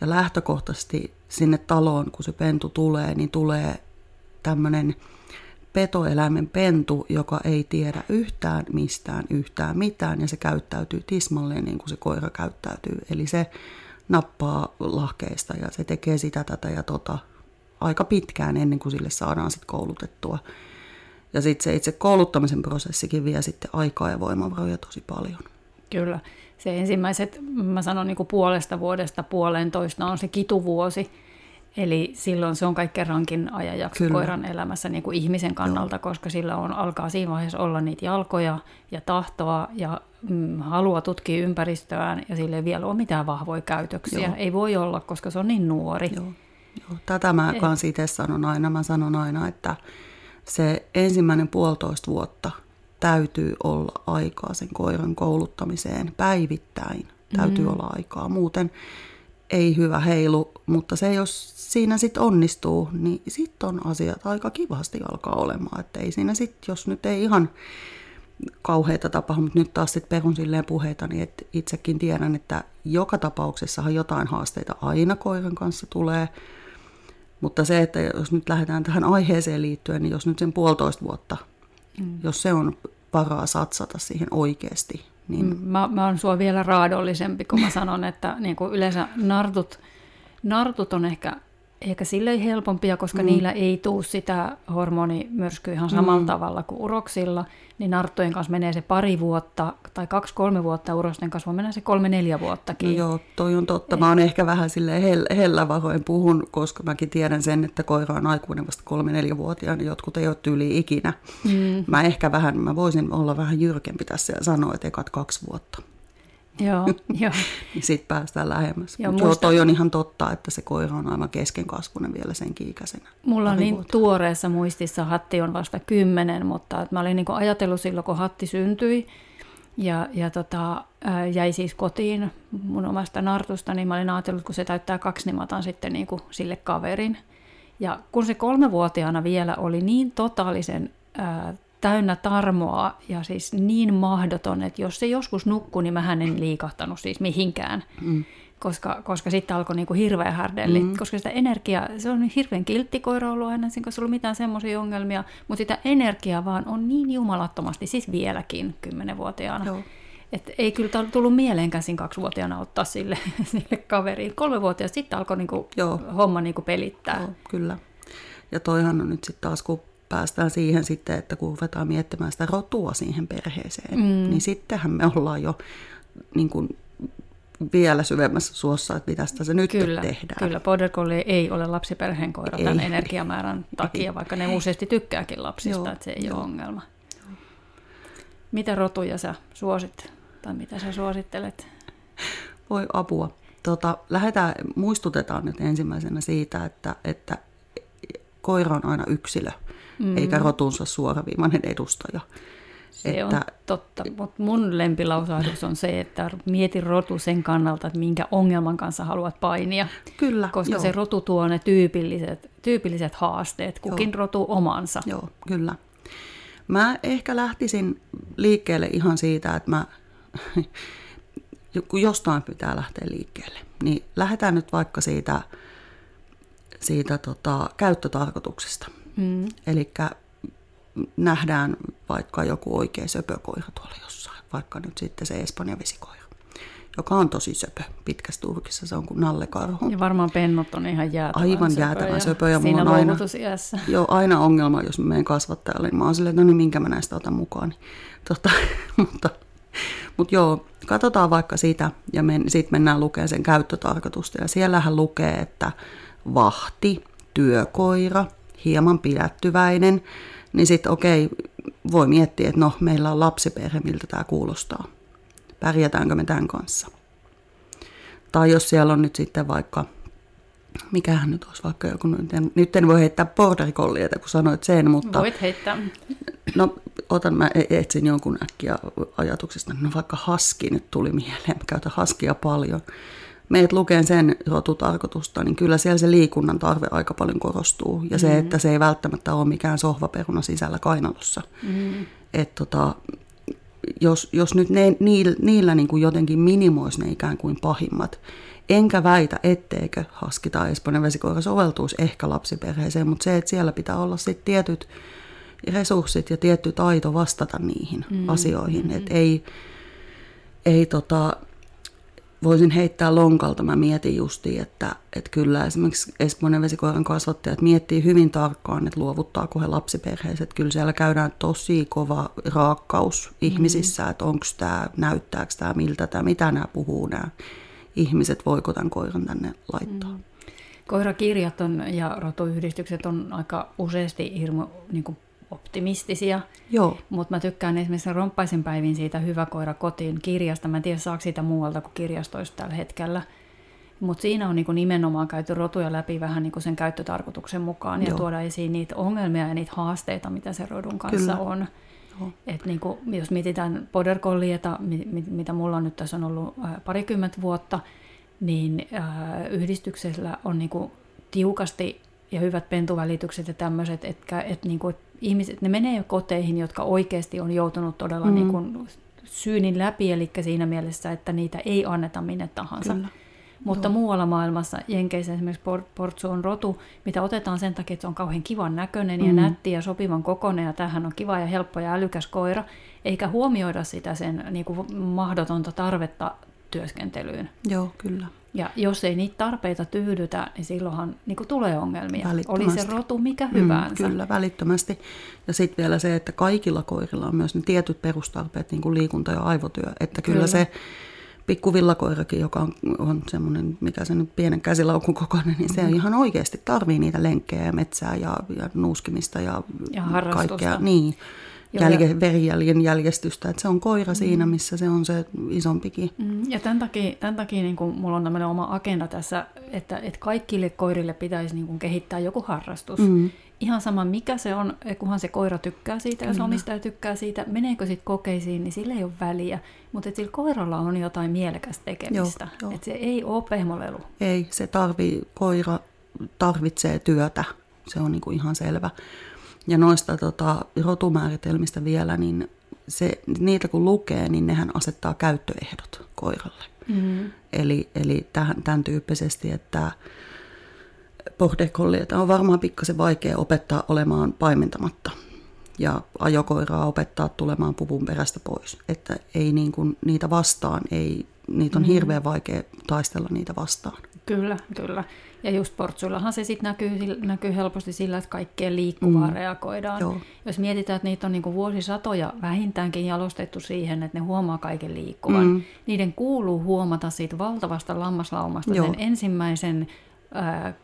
Ja lähtökohtaisesti sinne taloon, kun se pentu tulee, niin tulee tämmöinen petoeläimen pentu, joka ei tiedä yhtään mistään yhtään mitään ja se käyttäytyy tismalleen niin kuin se koira käyttäytyy. Eli se nappaa lahkeista ja se tekee sitä, tätä ja tota aika pitkään ennen kuin sille saadaan sitten koulutettua. Ja sitten se itse kouluttamisen prosessikin vie sitten aikaa ja voimavaroja tosi paljon. Kyllä se ensimmäiset, mä sanon niin kuin puolesta vuodesta puolentoista on se kituvuosi, Eli silloin se on kaikkein rankin ajanjakso Kyllä. koiran elämässä niin kuin ihmisen kannalta, Joo. koska sillä on, alkaa siinä vaiheessa olla niitä jalkoja ja tahtoa ja mm, halua tutkia ympäristöään ja sille ei vielä ole mitään vahvoja käytöksiä. Joo. Ei voi olla, koska se on niin nuori. Joo. Joo. Tätä mä kanssa itse sanon aina. Mä sanon aina, että se ensimmäinen puolitoista vuotta – täytyy olla aikaa sen koiran kouluttamiseen päivittäin. Täytyy mm. olla aikaa. Muuten ei hyvä heilu, mutta se jos siinä sitten onnistuu, niin sitten on asiat aika kivasti alkaa olemaan. Että ei siinä sitten, jos nyt ei ihan kauheita tapahdu, mutta nyt taas sitten perun silleen puheita, niin että itsekin tiedän, että joka tapauksessahan jotain haasteita aina koiran kanssa tulee. Mutta se, että jos nyt lähdetään tähän aiheeseen liittyen, niin jos nyt sen puolitoista vuotta Mm. Jos se on varaa satsata siihen oikeasti. Niin... Mm, mä, mä oon sua vielä raadollisempi, kun mä sanon, että niin kuin yleensä nartut, nartut on ehkä ehkä sille helpompia, koska mm. niillä ei tule sitä hormonimyrskyä ihan samalla mm. tavalla kuin uroksilla, niin narttojen kanssa menee se pari vuotta tai kaksi-kolme vuotta, urosten kanssa menee se kolme-neljä vuottakin. No joo, toi on totta. Mä oon ehkä vähän sille hell- hellävaroin puhun, koska mäkin tiedän sen, että koira on aikuinen vasta kolme-neljä-vuotiaana, niin jotkut ei ole tyyli ikinä. Mm. Mä ehkä vähän, mä voisin olla vähän jyrkempi tässä ja sanoa, että ekat kaksi vuotta. Joo, joo. niin sitten päästään lähemmäs. Joo, muista... joo, toi on ihan totta, että se koira on aivan keskenkasvunen vielä sen ikäisenä. Mulla on niin vuotta. tuoreessa muistissa, Hatti on vasta kymmenen, mutta mä olin niin ajatellut silloin, kun Hatti syntyi, Ja, ja tota, jäi siis kotiin mun omasta nartusta, niin mä olin ajatellut, kun se täyttää kaksi, niin mä otan sitten niin kuin sille kaverin. Ja kun se kolmevuotiaana vielä oli niin totaalisen ää, täynnä tarmoa ja siis niin mahdoton, että jos se joskus nukkui, niin mä en liikahtanut siis mihinkään. Mm. Koska, koska sitten alkoi niinku hirveä härdelli, mm. koska sitä energiaa, se on hirveän kiltti koira ollut aina, sen kanssa ollut mitään semmoisia ongelmia, mutta sitä energiaa vaan on niin jumalattomasti, siis vieläkin kymmenenvuotiaana. Joo. Et ei kyllä tullut mieleenkäsin kaksivuotiaana ottaa sille, sille kaveriin. Kolmevuotiaana sitten alkoi niinku Joo. homma niinku pelittää. Joo, kyllä. Ja toihan on nyt sitten taas, kun päästään siihen sitten, että kun ruvetaan miettimään sitä rotua siihen perheeseen, mm. niin sittenhän me ollaan jo niin kuin vielä syvemmässä suossa, että mitä se nyt kyllä, tehdään. Kyllä, Border Collie ei ole lapsiperheen koira ei. tämän energiamäärän takia, ei. vaikka ne useasti tykkääkin lapsista, Joo, että se ei Joo. ole ongelma. Joo. Mitä rotuja sä suosit, tai mitä sä suosittelet? Voi apua. Tota, lähdetään, muistutetaan nyt ensimmäisenä siitä, että, että koira on aina yksilö, mm. Eikä rotunsa suoraviimainen edustaja. Se että, on totta, mutta mun lempilausahdus on se, että mieti rotu sen kannalta, että minkä ongelman kanssa haluat painia. Kyllä, Koska joo. se rotu tuo ne tyypilliset, tyypilliset haasteet, kukin joo. rotu omansa. Joo, kyllä. Mä ehkä lähtisin liikkeelle ihan siitä, että mä, kun jostain pitää lähteä liikkeelle, niin lähdetään nyt vaikka siitä, siitä tota, käyttötarkoituksesta. Mm. Eli nähdään vaikka joku oikea söpökoira tuolla jossain, vaikka nyt sitten se Espanjan vesikoira, joka on tosi söpö pitkässä turkissa, se on kuin nallekarhu. Ja varmaan pennut on ihan jäätävän Aivan söpö jäätävän söpö. Ja siinä on aina, joo, aina ongelma, jos mä menen kasvattajalle, niin mä oon silleen, että no niin, minkä mä näistä otan mukaan. Niin, tota, mutta, mutta joo, katsotaan vaikka sitä ja men, sitten mennään lukemaan sen käyttötarkoitusta. Ja siellähän lukee, että vahti, työkoira, hieman pidättyväinen, niin sitten okei, voi miettiä, että no, meillä on lapsiperhe, miltä tämä kuulostaa. Pärjätäänkö me tämän kanssa? Tai jos siellä on nyt sitten vaikka, mikähän nyt olisi vaikka joku, nyt en, nyt en voi heittää border kun sanoit sen, mutta... Voit heittää. No, otan, mä e- etsin jonkun äkkiä ajatuksesta, no vaikka haski nyt tuli mieleen, mä käytän haskia paljon meet lukeen sen rotutarkoitusta, niin kyllä siellä se liikunnan tarve aika paljon korostuu. Ja se, että se ei välttämättä ole mikään sohvaperuna sisällä kainalossa. Mm. Et tota, jos, jos nyt ne, niillä, niillä niin kuin jotenkin minimoisi ne ikään kuin pahimmat, enkä väitä, etteikö haski tai esponen vesikoira soveltuisi ehkä lapsiperheeseen, mutta se, että siellä pitää olla sitten tietyt resurssit ja tietty taito vastata niihin mm. asioihin. Mm. Että ei, ei tota, voisin heittää lonkalta, mä mietin justiin, että, että kyllä esimerkiksi Espoinen vesikoiran kasvattajat miettii hyvin tarkkaan, että luovuttaako he lapsiperheeseen. Että kyllä siellä käydään tosi kova raakkaus ihmisissä, mm. että onko tämä, näyttääkö tämä, miltä tämä, mitä nämä puhuu nämä ihmiset, voiko tämän koiran tänne laittaa. Mm. Koirakirjat on, ja rotuyhdistykset on aika useasti hirmu niin kuin optimistisia. Joo. Mutta mä tykkään esimerkiksi Romppaisen päivin siitä Hyvä koira kotiin kirjasta. Mä en tiedä, saako siitä muualta kuin kirjastoista tällä hetkellä. Mutta siinä on niinku nimenomaan käyty rotuja läpi vähän niinku sen käyttötarkoituksen mukaan Joo. ja tuoda esiin niitä ongelmia ja niitä haasteita, mitä se rodun kanssa Kyllä. on. Et niinku, jos mietitään border collieta, mitä mulla on nyt tässä on ollut parikymmentä vuotta, niin äh, yhdistyksellä on niinku tiukasti ja hyvät pentuvälitykset ja tämmöiset, että et, niinku, ihmiset, ne menee jo koteihin, jotka oikeasti on joutunut todella mm. niin kuin syynin läpi, eli siinä mielessä, että niitä ei anneta minne tahansa. Kyllä. Mutta Joo. muualla maailmassa, Jenkeissä esimerkiksi Portsu on rotu, mitä otetaan sen takia, että se on kauhean kivan näköinen mm. ja nätti ja sopivan kokoinen ja tähän on kiva ja helppo ja älykäs koira, eikä huomioida sitä sen niin kuin mahdotonta tarvetta työskentelyyn. Joo, kyllä. Ja jos ei niitä tarpeita tyydytä, niin silloinhan niin tulee ongelmia. Oli se rotu mikä mm, hyvänsä. Mm, kyllä, välittömästi. Ja sitten vielä se, että kaikilla koirilla on myös ne tietyt perustarpeet, niin kuin liikunta ja aivotyö. Että kyllä, kyllä se pikku villakoirakin, joka on, on semmoinen, mikä se nyt pienen käsilaukun kokoinen, niin se mm. ihan oikeasti tarvii niitä lenkkejä ja metsää ja, ja nuuskimista ja, ja kaikkea. Niin jälke, verijäljen jäljestystä, että se on koira mm. siinä, missä se on se isompikin. Mm. Ja tämän takia, tämän takia niin kuin mulla on tämmöinen oma agenda tässä, että, että kaikille koirille pitäisi niin kuin kehittää joku harrastus. Mm. ihan sama mikä se on, kunhan se koira tykkää siitä, jos omistaja tykkää siitä, meneekö sitten kokeisiin, niin sillä ei ole väliä. Mutta sillä koiralla on jotain mielekästä tekemistä. Joo, joo. Et se ei ole pehmolelu. Ei, se tarvii, koira tarvitsee työtä, se on niinku ihan selvä. Ja noista tota, rotumääritelmistä vielä, niin se, niitä kun lukee, niin nehän asettaa käyttöehdot koiralle. Mm. Eli, eli tähän, tämän tyyppisesti, että border on varmaan pikkasen vaikea opettaa olemaan paimentamatta ja ajokoiraa opettaa tulemaan puvun perästä pois. Että ei niin kuin niitä vastaan, ei, niitä on hirveän vaikea taistella niitä vastaan. Kyllä, kyllä. Ja just portsuillahan se sitten näkyy, näkyy helposti sillä, että kaikkeen liikkuvaan mm. reagoidaan. Joo. Jos mietitään, että niitä on niinku vuosisatoja vähintäänkin jalostettu siihen, että ne huomaa kaiken liikkuvan. Mm. Niiden kuuluu huomata siitä valtavasta lammaslaumasta Joo. sen ensimmäisen ää,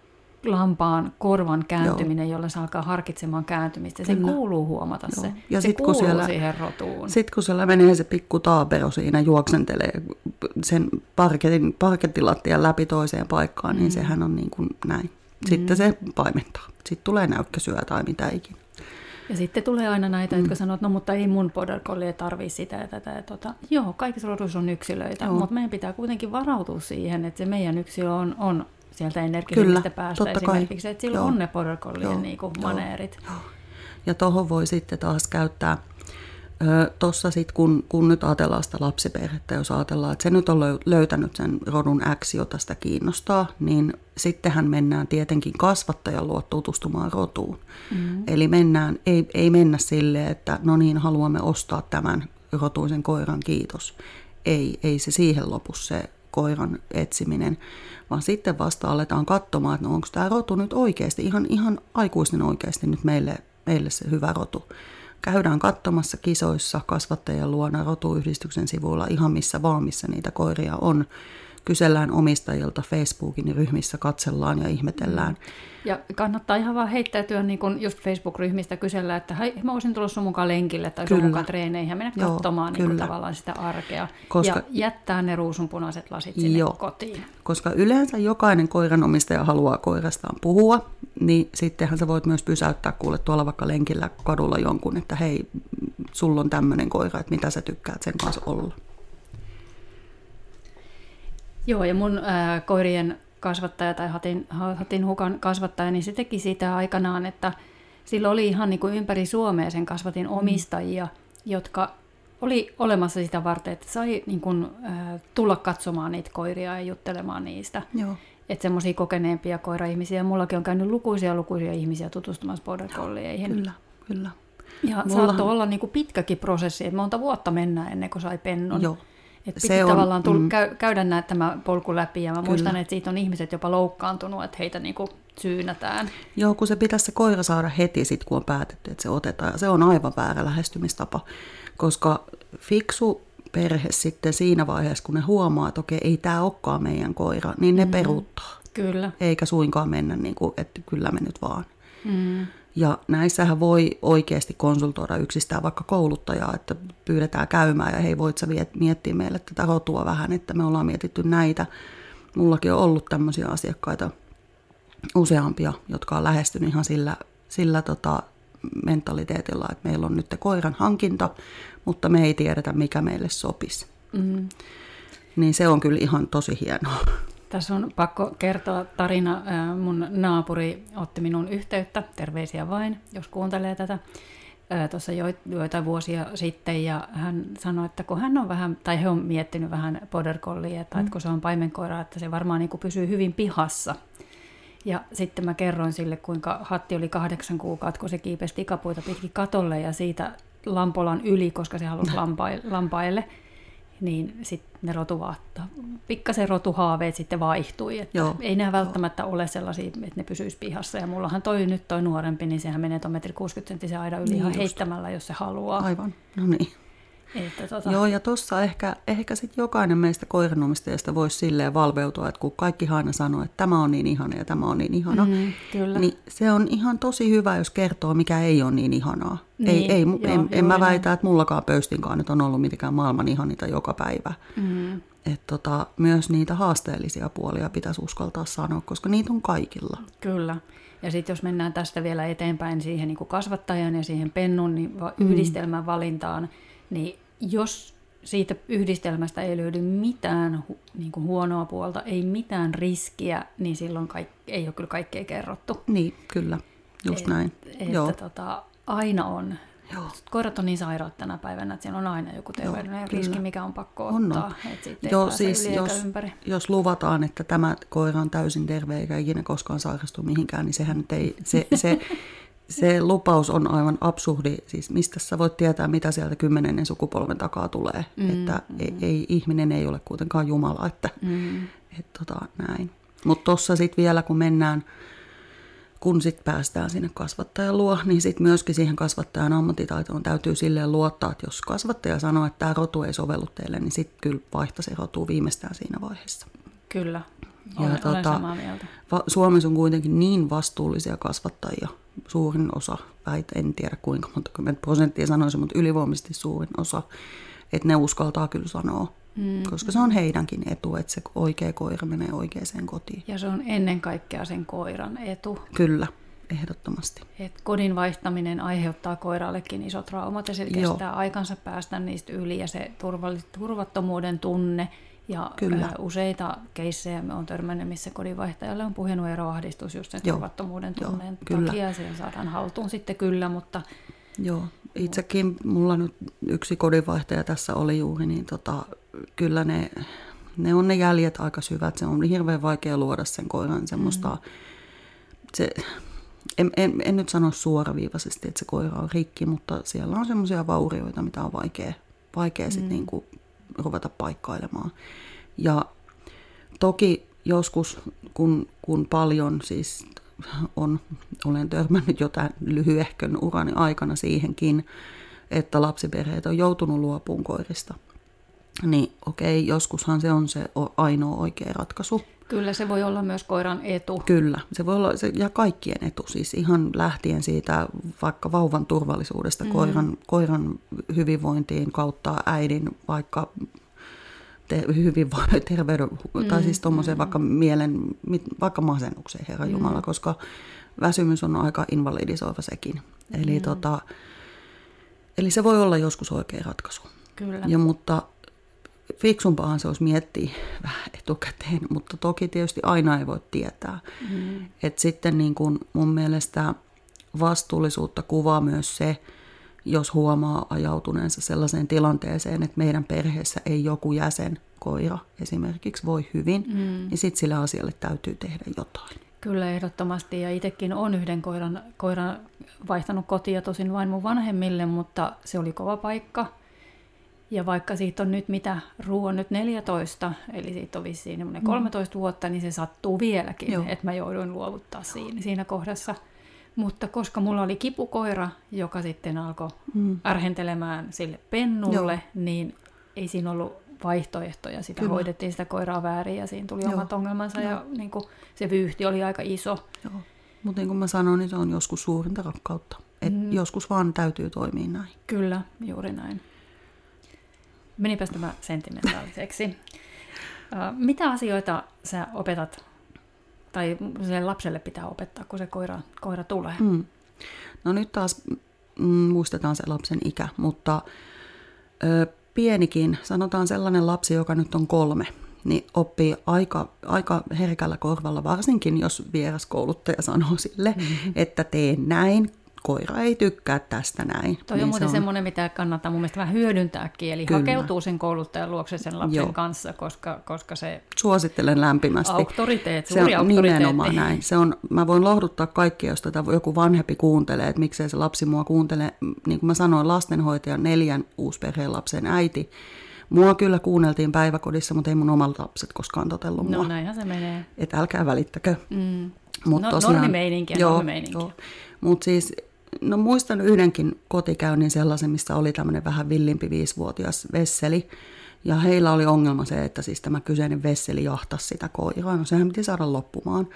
lampaan korvan kääntyminen, jolla se alkaa harkitsemaan kääntymistä. Se kuuluu huomata Joo. se. Ja se sit kun kuuluu siellä- siihen rotuun. Sitten kun siellä menee se pikku taapero siinä, juoksentelee sen parketin, parkettilattian läpi toiseen paikkaan, niin sehän on niin kuin näin. Sitten se paimentaa. Sitten tulee näykkösyö tai mitä ikinä. Ja sitten tulee aina näitä, Mm. jotka sanoo, että no mutta ei mun border collie tarvii sitä ja tätä. Ja tota. Joo, kaikissa roduissa on yksilöitä, Joo. mutta meidän pitää kuitenkin varautua siihen, että se meidän yksilö on, on sieltä energisemmistä päästä totta kai. esimerkiksi, että sillä Joo. on ne collien Joo, niinku joo. maneerit. Ja tuohon voi sitten taas käyttää, tuossa sitten kun, kun nyt ajatellaan sitä lapsiperhettä, jos ajatellaan, että se nyt on löy- löytänyt sen rodun X, jota sitä kiinnostaa, niin sittenhän mennään tietenkin kasvattajan luo tutustumaan rotuun. Mm. Eli mennään, ei, ei mennä silleen, että no niin, haluamme ostaa tämän rotuisen koiran, kiitos. Ei, ei se siihen lopu se koiran etsiminen, vaan sitten vasta aletaan katsomaan, että no onko tämä rotu nyt oikeasti, ihan, ihan aikuisten oikeasti nyt meille, meille se hyvä rotu. Käydään katsomassa kisoissa kasvattajien luona rotuyhdistyksen sivuilla ihan missä vaan, missä niitä koiria on. Kysellään omistajilta Facebookin ryhmissä, katsellaan ja ihmetellään. Ja kannattaa ihan vaan heittäytyä niin kun just Facebook-ryhmistä kysellä, että hei, mä voisin tulla sun mukaan lenkille tai sun Kyllä. mukaan treeneihin ja mennä Joo, katsomaan niin tavallaan sitä arkea. Koska- Ja jättää ne ruusunpunaiset lasit sinne Joo. kotiin. Koska yleensä jokainen koiranomistaja haluaa koirastaan puhua, niin sittenhän sä voit myös pysäyttää kuule tuolla vaikka lenkillä kadulla jonkun, että hei, sulla on tämmöinen koira, että mitä sä tykkäät sen kanssa olla. Joo, ja mun ää, koirien kasvattaja tai hatin, ha- hatin hukan kasvattaja, niin se teki sitä aikanaan, että sillä oli ihan niin kuin ympäri Suomea sen kasvatin omistajia, jotka oli olemassa sitä varten, että sai niin kuin, ää, tulla katsomaan niitä koiria ja juttelemaan niistä. Joo. Että semmoisia kokeneempia koira-ihmisiä. Mullakin on käynyt lukuisia lukuisia ihmisiä tutustumassa border collieihin. Kyllä, kyllä. Ja Mullahan- saattoi olla niin kuin pitkäkin prosessi, että monta vuotta mennään ennen kuin sai pennon. Joo. Että Se piti on, tavallaan tull, mm. käy, käydä nää, tämä polku läpi ja mä Kyllä. muistan, että siitä on ihmiset jopa loukkaantunut, että heitä niinku syynätään. Joo, kun se pitäisi se koira saada heti sit, kun on päätetty, että se otetaan. Se on aivan väärä lähestymistapa, koska fiksu perhe sitten siinä vaiheessa, kun ne huomaa, että okei, ei tämä olekaan meidän koira, niin ne mm-hmm. peruuttaa. Kyllä. Eikä suinkaan mennä niin kuin, että kyllä me nyt vaan. Mm. Ja näissähän voi oikeasti konsultoida yksistään vaikka kouluttajaa, että pyydetään käymään ja hei voit sä miettiä meille tätä rotua vähän, että me ollaan mietitty näitä. Mullakin on ollut tämmöisiä asiakkaita useampia, jotka on lähestynyt ihan sillä, sillä tota mentaliteetilla, että meillä on nyt koiran hankinta, mutta me ei tiedetä mikä meille sopisi. Mm. Niin se on kyllä ihan tosi hienoa. Tässä on pakko kertoa tarina. Mun naapuri otti minun yhteyttä, terveisiä vain, jos kuuntelee tätä, tuossa joit- joitain vuosia sitten, ja hän sanoi, että kun hän on vähän, tai he on miettinyt vähän border collie, että, että kun se on paimenkoira, että se varmaan niin kuin pysyy hyvin pihassa. Ja sitten mä kerroin sille, kuinka hatti oli kahdeksan kuukautta, kun se kiipesi tikapuita pitkin katolle ja siitä lampolan yli, koska se halusi lampai- lampaille, niin sitten ne rotuvaat, pikkasen rotuhaaveet sitten vaihtui. Että Joo, ei nämä välttämättä ole sellaisia, että ne pysyisi pihassa. Ja mullahan toi nyt toi nuorempi, niin sehän menee tuon metri 60 senttisen aidan yli Niin ihan just. heittämällä, jos se haluaa. Aivan, no niin. Että tota, Joo, ja tuossa ehkä, ehkä sitten jokainen meistä koiranomistajista voisi silleen valveutua, että kun kaikki aina sanoo, että tämä on niin ihana ja tämä on niin ihana, Mm, kyllä. niin se on ihan tosi hyvä, jos kertoo, mikä ei ole niin ihanaa. Niin, ei, ei, joo, en, en juuri mä väitä, että mullakaan pöystinkaan nyt on ollut mitenkään maailman ihanita joka päivä. mm, et tota, myös niitä haasteellisia puolia pitäisi uskaltaa sanoa, koska niitä on kaikilla. Kyllä. Ja sitten jos mennään tästä vielä eteenpäin siihen niin kasvattajan ja siihen pennun niin va- yhdistelmän valintaan, niin jos siitä yhdistelmästä ei löydy mitään hu- niin kuin huonoa puolta, ei mitään riskiä, niin silloin kaik- ei ole kyllä kaikkea kerrottu. Niin, kyllä, just Et- näin. Että Joo, tota, aina on. Joo. Koirat on niin sairaat tänä päivänä, että siellä on aina joku terveydellinen kyllä. riski, mikä on pakko On, on. ottaa. Että Joo, siis jos, ympäri. jos luvataan, että tämä koira on täysin terve eikä ikinä koskaan sairastu mihinkään, niin sehän nyt ei, se, se, se lupaus on aivan absurdi. Siis mistä sä voit tietää, mitä sieltä kymmenennen sukupolven takaa tulee. Mm, että ei, ei, ihminen ei ole kuitenkaan Jumala, että Mm. et tota, näin. Mutta tuossa sitten vielä, kun mennään, kun sitten päästään sinne kasvattajan luo, niin sitten myöskin siihen kasvattajan ammattitaitoon täytyy silleen luottaa, että jos kasvattaja sanoo, että tämä rotu ei sovellu teille, niin sitten kyllä vaihtaisi rotu viimeistään siinä vaiheessa. Kyllä, Ja olen, olen tota- samaa mieltä. Va- Suomessa on kuitenkin niin vastuullisia kasvattajia, suurin osa, väit, en tiedä kuinka monta kymmentä prosenttia sanoisin, mutta ylivoimaisesti suurin osa, että ne uskaltaa kyllä sanoa, mm. koska se on heidänkin etu, että se oikea koira menee oikeaan kotiin. Ja se on ennen kaikkea sen koiran etu. Kyllä, ehdottomasti. Et kodin vaihtaminen aiheuttaa koirallekin isot traumat ja se Joo. kestää aikansa päästä niistä yli ja se turvalli- turvattomuuden tunne. Ja Kyllä. useita keissejä me on törmännyt, missä kodinvaihtajalle on puhunut eroahdistus just sen Joo. turvattomuuden Joo, tunneen kyllä. takia. Se saadaan haltuun sitten kyllä, mutta Joo, itsekin mulla nyt yksi kodinvaihtaja tässä oli juuri, niin tota, kyllä ne, ne on ne jäljet aika syvät. Se on hirveän vaikea luoda sen koiran semmoista, mm. se, en, en, en nyt sano suoraviivaisesti, että se koira on rikki, mutta siellä on semmoisia vaurioita, mitä on vaikea, vaikea sit niinku ruveta paikkailemaan. Ja toki joskus, kun, kun paljon siis on, olen törmännyt jo tämän lyhyehkön urani aikana siihenkin, että lapsiperheet on joutunut luopuun koirista. Niin okei, joskushan se on se ainoa oikea ratkaisu. Kyllä se voi olla myös koiran etu. Kyllä, se voi olla se, ja kaikkien etu, siis ihan lähtien siitä vaikka vauvan turvallisuudesta, mm. koiran, koiran hyvinvointiin kautta äidin vaikka te, hyvinvo- terveyden, mm. tai siis tuommoiseen vaikka mielen, vaikka masennukseen, Herra mm. Jumala, koska väsymys on aika invalidisoiva sekin. Eli, mm. tota, eli se voi olla joskus oikea ratkaisu. Kyllä. Ja mutta fiksumpaahan se olisi miettiä vähän etukäteen, mutta toki tietysti aina ei voi tietää. Mm. Et sitten niin kun mun mielestä vastuullisuutta kuvaa myös se, jos huomaa ajautuneensa sellaiseen tilanteeseen, että meidän perheessä ei joku jäsen, koira esimerkiksi, voi hyvin, mm. niin sitten sille asialle täytyy tehdä jotain. Kyllä ehdottomasti ja itsekin on yhden koiran, koiran vaihtanut kotia tosin vain mun vanhemmille, mutta se oli kova paikka. Ja vaikka siitä on nyt mitä, Ruu on nyt 14, eli siitä on vissiin semmoinen 13 vuotta, niin se sattuu vieläkin, Joo. että mä jouduin luovuttaa siinä, siinä kohdassa. Mutta koska mulla oli kipukoira, joka sitten alkoi mm. ärhentelemään sille pennulle, Joo. niin ei siinä ollut vaihtoehtoja. Sitä Kyllä. hoidettiin sitä koiraa väärin ja siinä tuli Joo. omat ongelmansa ja niin kuin, se vyyhti oli aika iso. Joo. Mutta niin kuin mä sanoin, niin se on joskus suurinta rakkautta. Et mm. Joskus vaan täytyy toimia näin. Kyllä, juuri näin. Menipäs tämä sentimentaaliseksi. Mitä asioita sä opetat, tai lapselle pitää opettaa, kun se koira, koira tulee? Mm. No nyt taas mm, muistetaan se lapsen ikä, mutta ö, pienikin, sanotaan sellainen lapsi, joka nyt on kolme, niin oppii aika, aika herkällä korvalla, varsinkin jos vieras kouluttaja sanoo sille, mm-hmm. että tee näin, koira ei tykkää tästä näin. Toi on Niin muuten se semmoinen, mitä kannattaa mun mielestä vähän hyödyntääkin, eli Kyllä. hakeutuu sen kouluttajan luokse sen lapsen Joo. kanssa, koska, koska se Suosittelen lämpimästi. auktoriteetti, Se on auktoriteetti. nimenomaan näin. Se on, mä voin lohduttaa kaikkia, jos tätä joku vanhempi kuuntelee, että miksei se lapsi mua kuuntele. Niin kuin mä sanoin, lastenhoitaja, neljän uusperheen lapsen äiti. Mua kyllä kuunneltiin päiväkodissa, mutta ei mun omat lapset koskaan totellut No mua. näinhän se menee. Et älkää välittäkö. Mm. Mut No, normimeininkiä, normimeininkiä. Mutta siis, no muistan yhdenkin kotikäynnin sellaisen, missä oli tämmöinen vähän villimpi viisivuotias vesseli. Ja heillä oli ongelma se, että siis tämä kyseinen vesseli jahtasi sitä koiraa. No sehän piti saada loppumaan.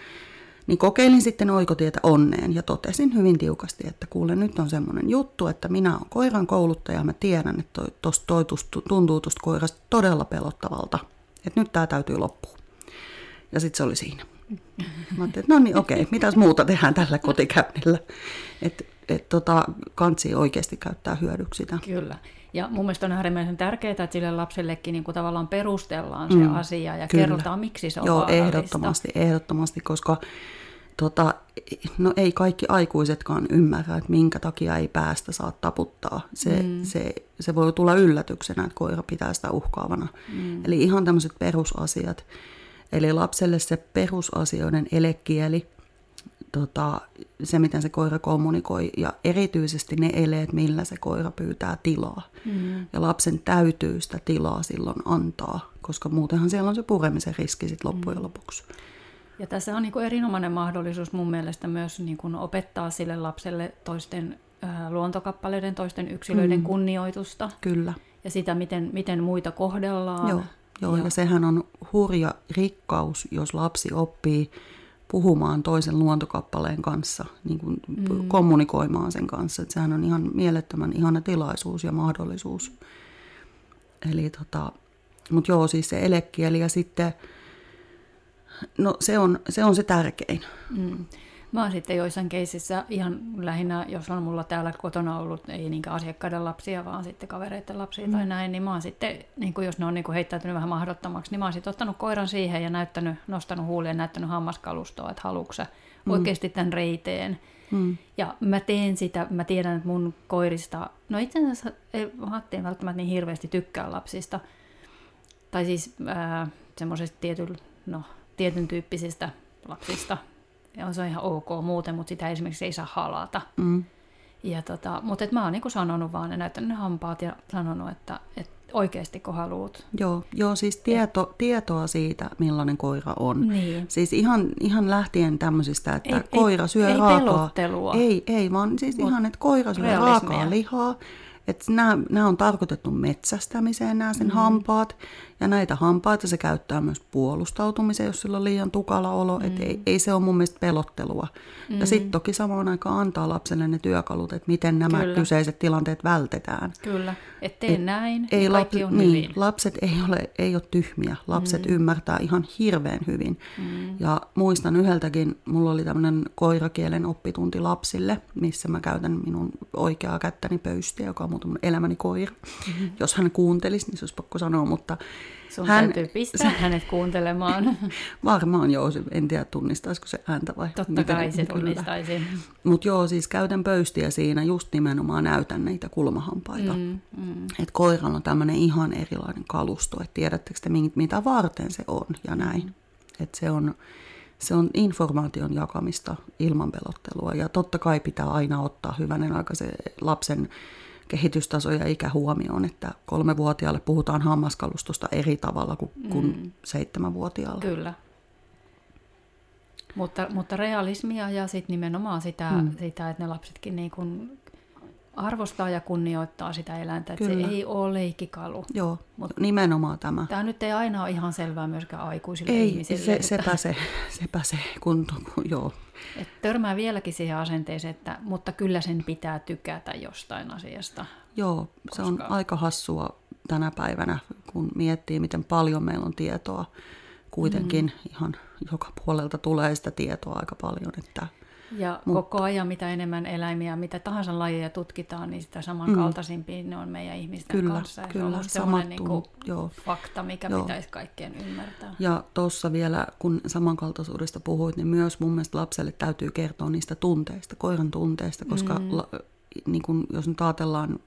Niin kokeilin sitten oikotietä onneen ja totesin hyvin tiukasti, että kuule nyt on semmoinen juttu, että minä olen koiran kouluttaja ja mä tiedän, että toi, tosta, toi tustu- tuntuu tuosta koirasta todella pelottavalta. että nyt tämä täytyy loppua. Ja sitten se oli siinä. Mä ajattelin, että no niin, okei, mitäs muuta tehdään tällä kotikäynnillä. Että et, tota, kansi oikeasti käyttää hyödyksi sitä. Kyllä. Ja mun mielestä on äärimmäisen tärkeää, että sille lapsellekin niin kuin tavallaan perustellaan se mm, asia ja kyllä. kerrotaan, miksi se on Joo, vaarallista. ehdottomasti, ehdottomasti, koska tota, no ei kaikki aikuisetkaan ymmärrä, että minkä takia ei päästä saa taputtaa. Se, mm. se, se voi tulla yllätyksenä, että koira pitää sitä uhkaavana. Mm. Eli ihan tämmöiset perusasiat. Eli lapselle se perusasioiden elekieli, tota, se miten se koira kommunikoi ja erityisesti ne eleet, millä se koira pyytää tilaa. Mm. Ja lapsen täytyy sitä tilaa silloin antaa, koska muutenhan siellä on se puremisen riski sit loppujen mm. lopuksi. Ja tässä on niin kuin erinomainen mahdollisuus mun mielestä myös niin kuin opettaa sille lapselle toisten äh, luontokappaleiden, toisten yksilöiden mm. kunnioitusta. Kyllä. Ja sitä, miten, miten muita kohdellaan. Joo, joo ja. ja sehän on hurja rikkaus, jos lapsi oppii puhumaan toisen luontokappaleen kanssa, niin kuin mm. kommunikoimaan sen kanssa. Että sehän on ihan mielettömän ihana tilaisuus ja mahdollisuus. Eli tota, mutta joo, siis se elekieli ja sitten No se on se, on se tärkein. Mm. Mä oon sitten joissain keisissä ihan lähinnä, jos on mulla täällä kotona ollut, ei niinkään asiakkaiden lapsia, vaan sitten kavereiden lapsia mm. tai näin, niin mä oon sitten, niin jos ne on niin heittäytynyt vähän mahdottomaksi, niin mä oon sitten ottanut koiran siihen ja näyttänyt, nostanut huulia ja näyttänyt hammaskalustoa, että haluatko mm. oikeasti tämän reiteen. Mm. Ja mä teen sitä, mä tiedän, että mun koirista, no itse asiassa ei Hatti välttämättä niin hirveästi tykkää lapsista, tai siis äh, semmoisesta tietyllä, no tietyn tyyppisistä lapsista. Ja se on ihan ok muuten, mutta sitä esimerkiksi ei saa halata. Mm. Ja tota, mutta et mä oon niinku sanonut vaan ja näyttänyt ne hampaat ja sanonut, että et oikeasti kun haluat. Joo, joo siis tieto, et, tietoa siitä, millainen koira on. Niin. Siis ihan, ihan lähtien tämmöisistä, että ei, koira syö ei, raakaa. Ei pelottelua. Ei, ei, vaan siis Mut ihan, että koira syö realismia. raakaa lihaa. Että nämä, nämä on tarkoitettu metsästämiseen, nämä sen mm. hampaat. Ja näitä hampaita se käyttää myös puolustautumiseen, jos sillä on liian tukala olo. Mm. Että ei, ei se ole mun mielestä pelottelua. Mm. Ja sitten toki samaan aikaan antaa lapselle ne työkalut, että miten nämä Kyllä. kyseiset tilanteet vältetään. Kyllä, että tee et, näin, ei kaikki on niin, hyvin. Lapset ei ole, ei ole tyhmiä, lapset mm. ymmärtää ihan hirveän hyvin. Mm. Ja muistan yhdeltäkin, mulla oli tämmöinen koirakielen oppitunti lapsille, missä mä käytän minun oikeaa kättäni pöystiä, joka on mun elämäni koira. Mm-hmm. Jos hän kuuntelisi, niin se olisi pakko sanoa, mutta Sun hän, täytyy pistää se, hänet kuuntelemaan. Varmaan joo, en tiedä tunnistaisiko se ääntä vai Totta miten, kai se tunnistaisi. Mutta joo, siis käytän pöystiä siinä, just nimenomaan näytän niitä kulmahampaita. Mm, mm. Että koiralla on tämmöinen ihan erilainen kalusto, että tiedättekö te mitä varten se on ja näin. Että se on, se on informaation jakamista ilman pelottelua ja totta kai pitää aina ottaa hyvänen aika se lapsen kehitystaso ja ikä huomioon, että kolmevuotiaalle puhutaan hammaskalustosta eri tavalla kuin, mm. kuin seitsemänvuotiaalle. Kyllä. Mutta, mutta realismia ja sitten nimenomaan sitä, mm. sitä, että ne lapsetkin niin kun arvostaa ja kunnioittaa sitä eläintä, että Kyllä. se ei ole leikkikalu. Joo, mutta nimenomaan tämä. Tämä nyt ei aina ole ihan selvää myöskään aikuisille ei, ihmisille. Se, että... sepä se, sepä se kun, joo. Et törmää vieläkin siihen asenteeseen, että mutta kyllä sen pitää tykätä jostain asiasta. Joo, koska... se on aika hassua tänä päivänä, kun miettii, miten paljon meillä on tietoa. Kuitenkin mm. ihan joka puolelta tulee sitä tietoa aika paljon, että ja Mutta. koko ajan mitä enemmän eläimiä, mitä tahansa lajeja tutkitaan, niin sitä samankaltaisimpia mm. ne on meidän ihmisten kyllä, kanssa. Kyllä, se on niin kuin joo. fakta, mikä joo. pitäisi kaikkien ymmärtää. Ja tuossa vielä, kun samankaltaisuudesta puhuit, niin myös mun mielestä lapselle täytyy kertoa niistä tunteista, koiran tunteista, koska mm. la, niin kun, jos nyt ajatellaan,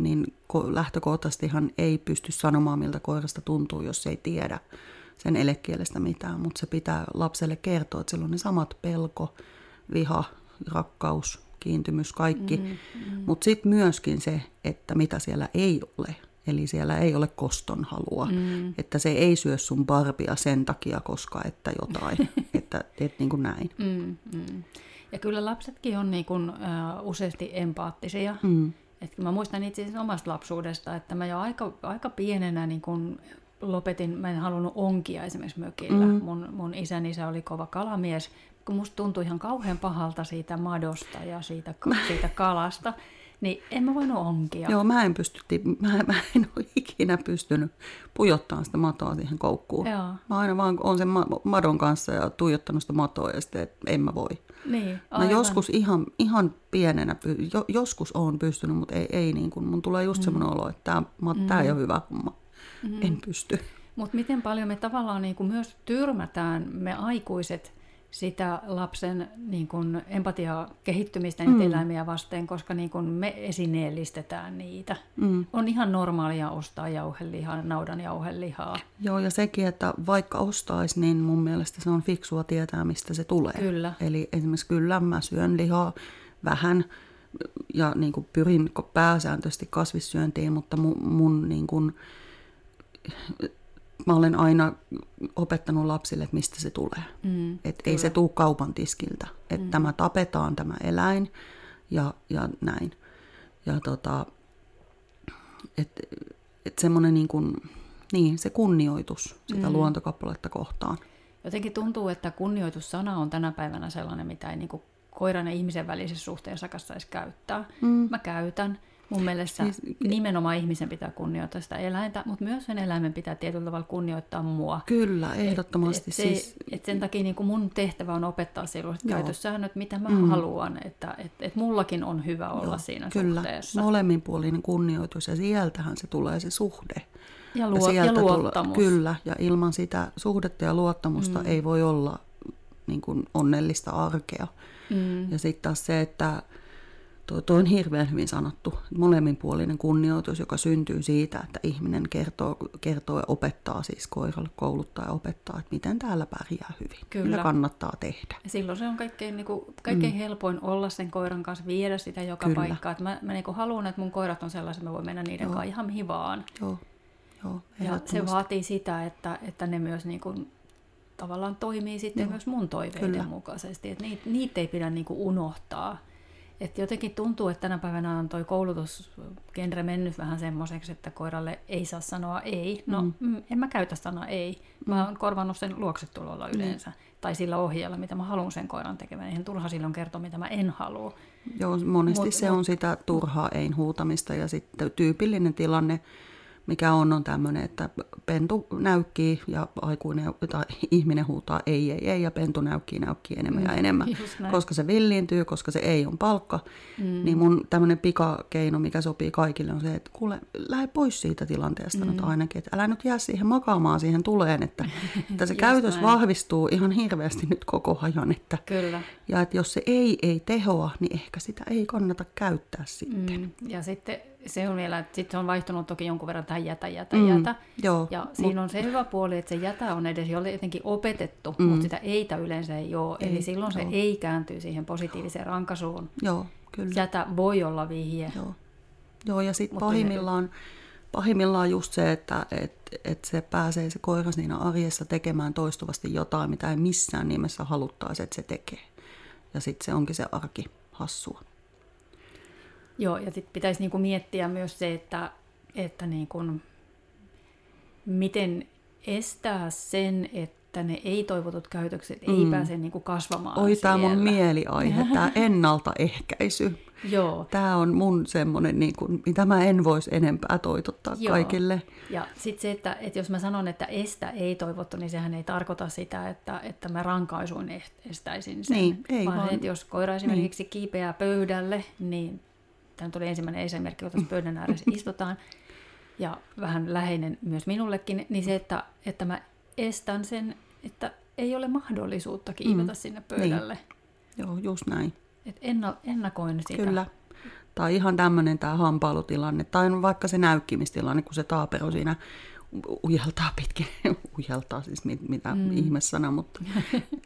niin lähtökohtaisestihan ei pysty sanomaan, miltä koirasta tuntuu, jos ei tiedä sen elekielestä mitään, mutta se pitää lapselle kertoa, että sillä on ne samat pelko, viha, rakkaus, kiintymys, kaikki. Mm, mm. Mutta sitten myöskin se, että mitä siellä ei ole. Eli siellä ei ole koston halua. Mm. Että se ei syö sun barbia sen takia, koska että jotain. että et niin kuin näin. Mm, mm. Ja kyllä lapsetkin on niin kuin, uh, useasti empaattisia. Mm. Et mä muistan itse asiassa omasta lapsuudesta, että mä jo aika, aika pienenä niin kun lopetin, mä en halunnut onkia esimerkiksi mökillä. Mm. Mun, mun isän isä oli kova kalamies, kun musta tuntui ihan kauhean pahalta siitä madosta ja siitä, siitä kalasta. Niin en mä voinut onkia. Joo, mä en, pysty, mä, mä en ole ikinä pystynyt pujottamaan sitä matoa siihen koukkuun. Joo. Mä aina vaan on sen ma- madon kanssa ja tuijottanut sitä matoa ja sitten, että en mä voi. Niin, Mä aivan. joskus ihan, ihan pienenä, jo, joskus on pystynyt, mutta ei, ei niin kuin, mun tulee just mm. semmoinen olo, että tämä mm. tää ei ole hyvä homma. Mm. En pysty. Mutta miten paljon me tavallaan niin kuin myös tyrmätään me aikuiset sitä lapsen niin kuin empatiaa kehittymistä niitä mm. eläimiä vasten, koska niin kuin me esineellistetään niitä. Mm. On ihan normaalia ostaa jauhelihaa, naudan jauhelihaa. Joo, ja sekin, että vaikka ostaisi, niin mun mielestä se on fiksua tietää, mistä se tulee. Kyllä. Eli esimerkiksi kyllä mä syön lihaa vähän ja niin kuin pyrin pääsääntöisesti kasvissyöntiin, mutta mun, mun niin kuin, mä olen aina opettanut lapsille, että mistä se tulee. Mm, että ei se tule kaupan tiskiltä. Että mm. tämä tapetaan tämä eläin ja, ja näin. Ja tota, että et semmoinen niin kuin, niin, se kunnioitus sitä mm. luontokappaletta kohtaan. Jotenkin tuntuu, että kunnioitussana on tänä päivänä sellainen, mitä ei niin kuin koiran ja ihmisen välisessä suhteessa saisi käyttää. Mm. Mä käytän. Mun mielestä siis, nimenomaan ihmisen pitää kunnioittaa sitä eläintä, mutta myös sen eläimen pitää tietyllä tavalla kunnioittaa mua. Kyllä, ehdottomasti. Et, et siis... se, et sen takia niin mun tehtävä on opettaa sellaiset Joo. käytössäännöt, mitä mä mm. haluan, että et, et mullakin on hyvä olla Joo, siinä kyllä. suhteessa. molemminpuolinen kunnioitus ja sieltähän se tulee se suhde. Ja, luo, ja, ja luottamus. Tulla, kyllä, ja ilman sitä suhdetta ja luottamusta mm. ei voi olla niin kuin onnellista arkea. Mm. Ja sitten taas se, että tuo, tuo on hirveän hyvin sanottu, molemminpuolinen kunnioitus, joka syntyy siitä, että ihminen kertoo, kertoo ja opettaa siis koiralle, kouluttaa ja opettaa, että miten täällä pärjää hyvin, Kyllä. mitä kannattaa tehdä. Ja silloin se on kaikkein, niin kuin, kaikkein mm. helpoin olla sen koiran kanssa, viedä sitä joka Kyllä. paikkaan. Että mä, mä niin haluan, että mun koirat on sellaiset, että mä voin mennä niiden Joo. kanssa ihan mihin vaan. Joo. Joo, ja se vaatii sitä, että, että ne myös niin kuin, tavallaan toimii sitten Joo. myös mun toiveiden Kyllä. mukaisesti. Että niitä, niitä ei pidä niin kuin unohtaa. Että jotenkin tuntuu, että tänä päivänä on toi koulutusgenre mennyt vähän semmoiseksi, että koiralle ei saa sanoa ei. No, mm. mm en mä käytä sanaa ei. Mä oon korvannut sen luoksetulolla yleensä. Mm. Tai sillä ohjeella, mitä mä haluan sen koiran tekevän. Eihän turha silloin kertoa, mitä mä en halua. Joo, monesti mut, se mut, on sitä turhaa ei huutamista ja sitten tyypillinen tilanne, mikä on, on tämmöinen, että pentu näykkii ja aikuinen tai ihminen huutaa ei, ei, ei ja pentu näykkii, näykkii enemmän mm, ja enemmän, koska se villiintyy, koska se ei on palkka. Mm. Niin mun tämmöinen pikakeino, mikä sopii kaikille on se, että kuule, lähde pois siitä tilanteesta mm. nyt ainakin, että älä nyt jää siihen makaamaan siihen tuleen, että, että se käytös näin. vahvistuu ihan hirveästi nyt koko ajan. Että, Kyllä. Ja että jos se ei ei tehoa, niin ehkä sitä ei kannata käyttää sitten. Mm. Ja sitten se on vielä, että sitten se on vaihtunut toki jonkun verran tähän jätä, jätä, mm, jätä. Joo, ja mut... siinä on se hyvä puoli, että se jätä on edes jotenkin opetettu, mm. mutta sitä eitä yleensä ei ole. Ei, Eli silloin joo. se ei kääntyy siihen positiiviseen rankasuun. Joo, kyllä. Jätä voi olla vihje. Joo, joo ja sitten pahimmillaan, pahimmillaan just se, että et, et se pääsee se koira siinä arjessa tekemään toistuvasti jotain, mitä ei missään nimessä haluttaisi, että se tekee. Ja sitten se onkin se arki hassua. Joo, ja sitten pitäisi niinku miettiä myös se, että, että niinku, miten estää sen, että ne ei-toivotut käytökset mm. ei pääse niinku kasvamaan Oi, tämä mun mieliaihe, tämä ennaltaehkäisy. Joo. Tämä on mun semmoinen, niin kuin, mitä mä en voisi enempää toitottaa Joo. kaikille. Ja sitten se, että, että jos mä sanon, että estä ei toivottu, niin sehän ei tarkoita sitä, että, että mä rankaisuin estäisin sen. Niin, ei vaan, vaan. että jos koira esimerkiksi niin. kiipeää pöydälle, niin tämä tuli ensimmäinen esimerkki, kun tässä pöydän ääressä istutaan, ja vähän läheinen myös minullekin, niin se, että, että mä estän sen, että ei ole mahdollisuutta kiivetä mm. sinne pöydälle. Niin. Joo, just näin. Et enna, ennakoin sitä. Kyllä. Tai ihan tämmöinen tämä hampailutilanne, tai vaikka se näykkimistilanne, kun se taapero siinä ujeltaa pitkin, ujeltaa siis mit, mitä mm. ihmessana, mutta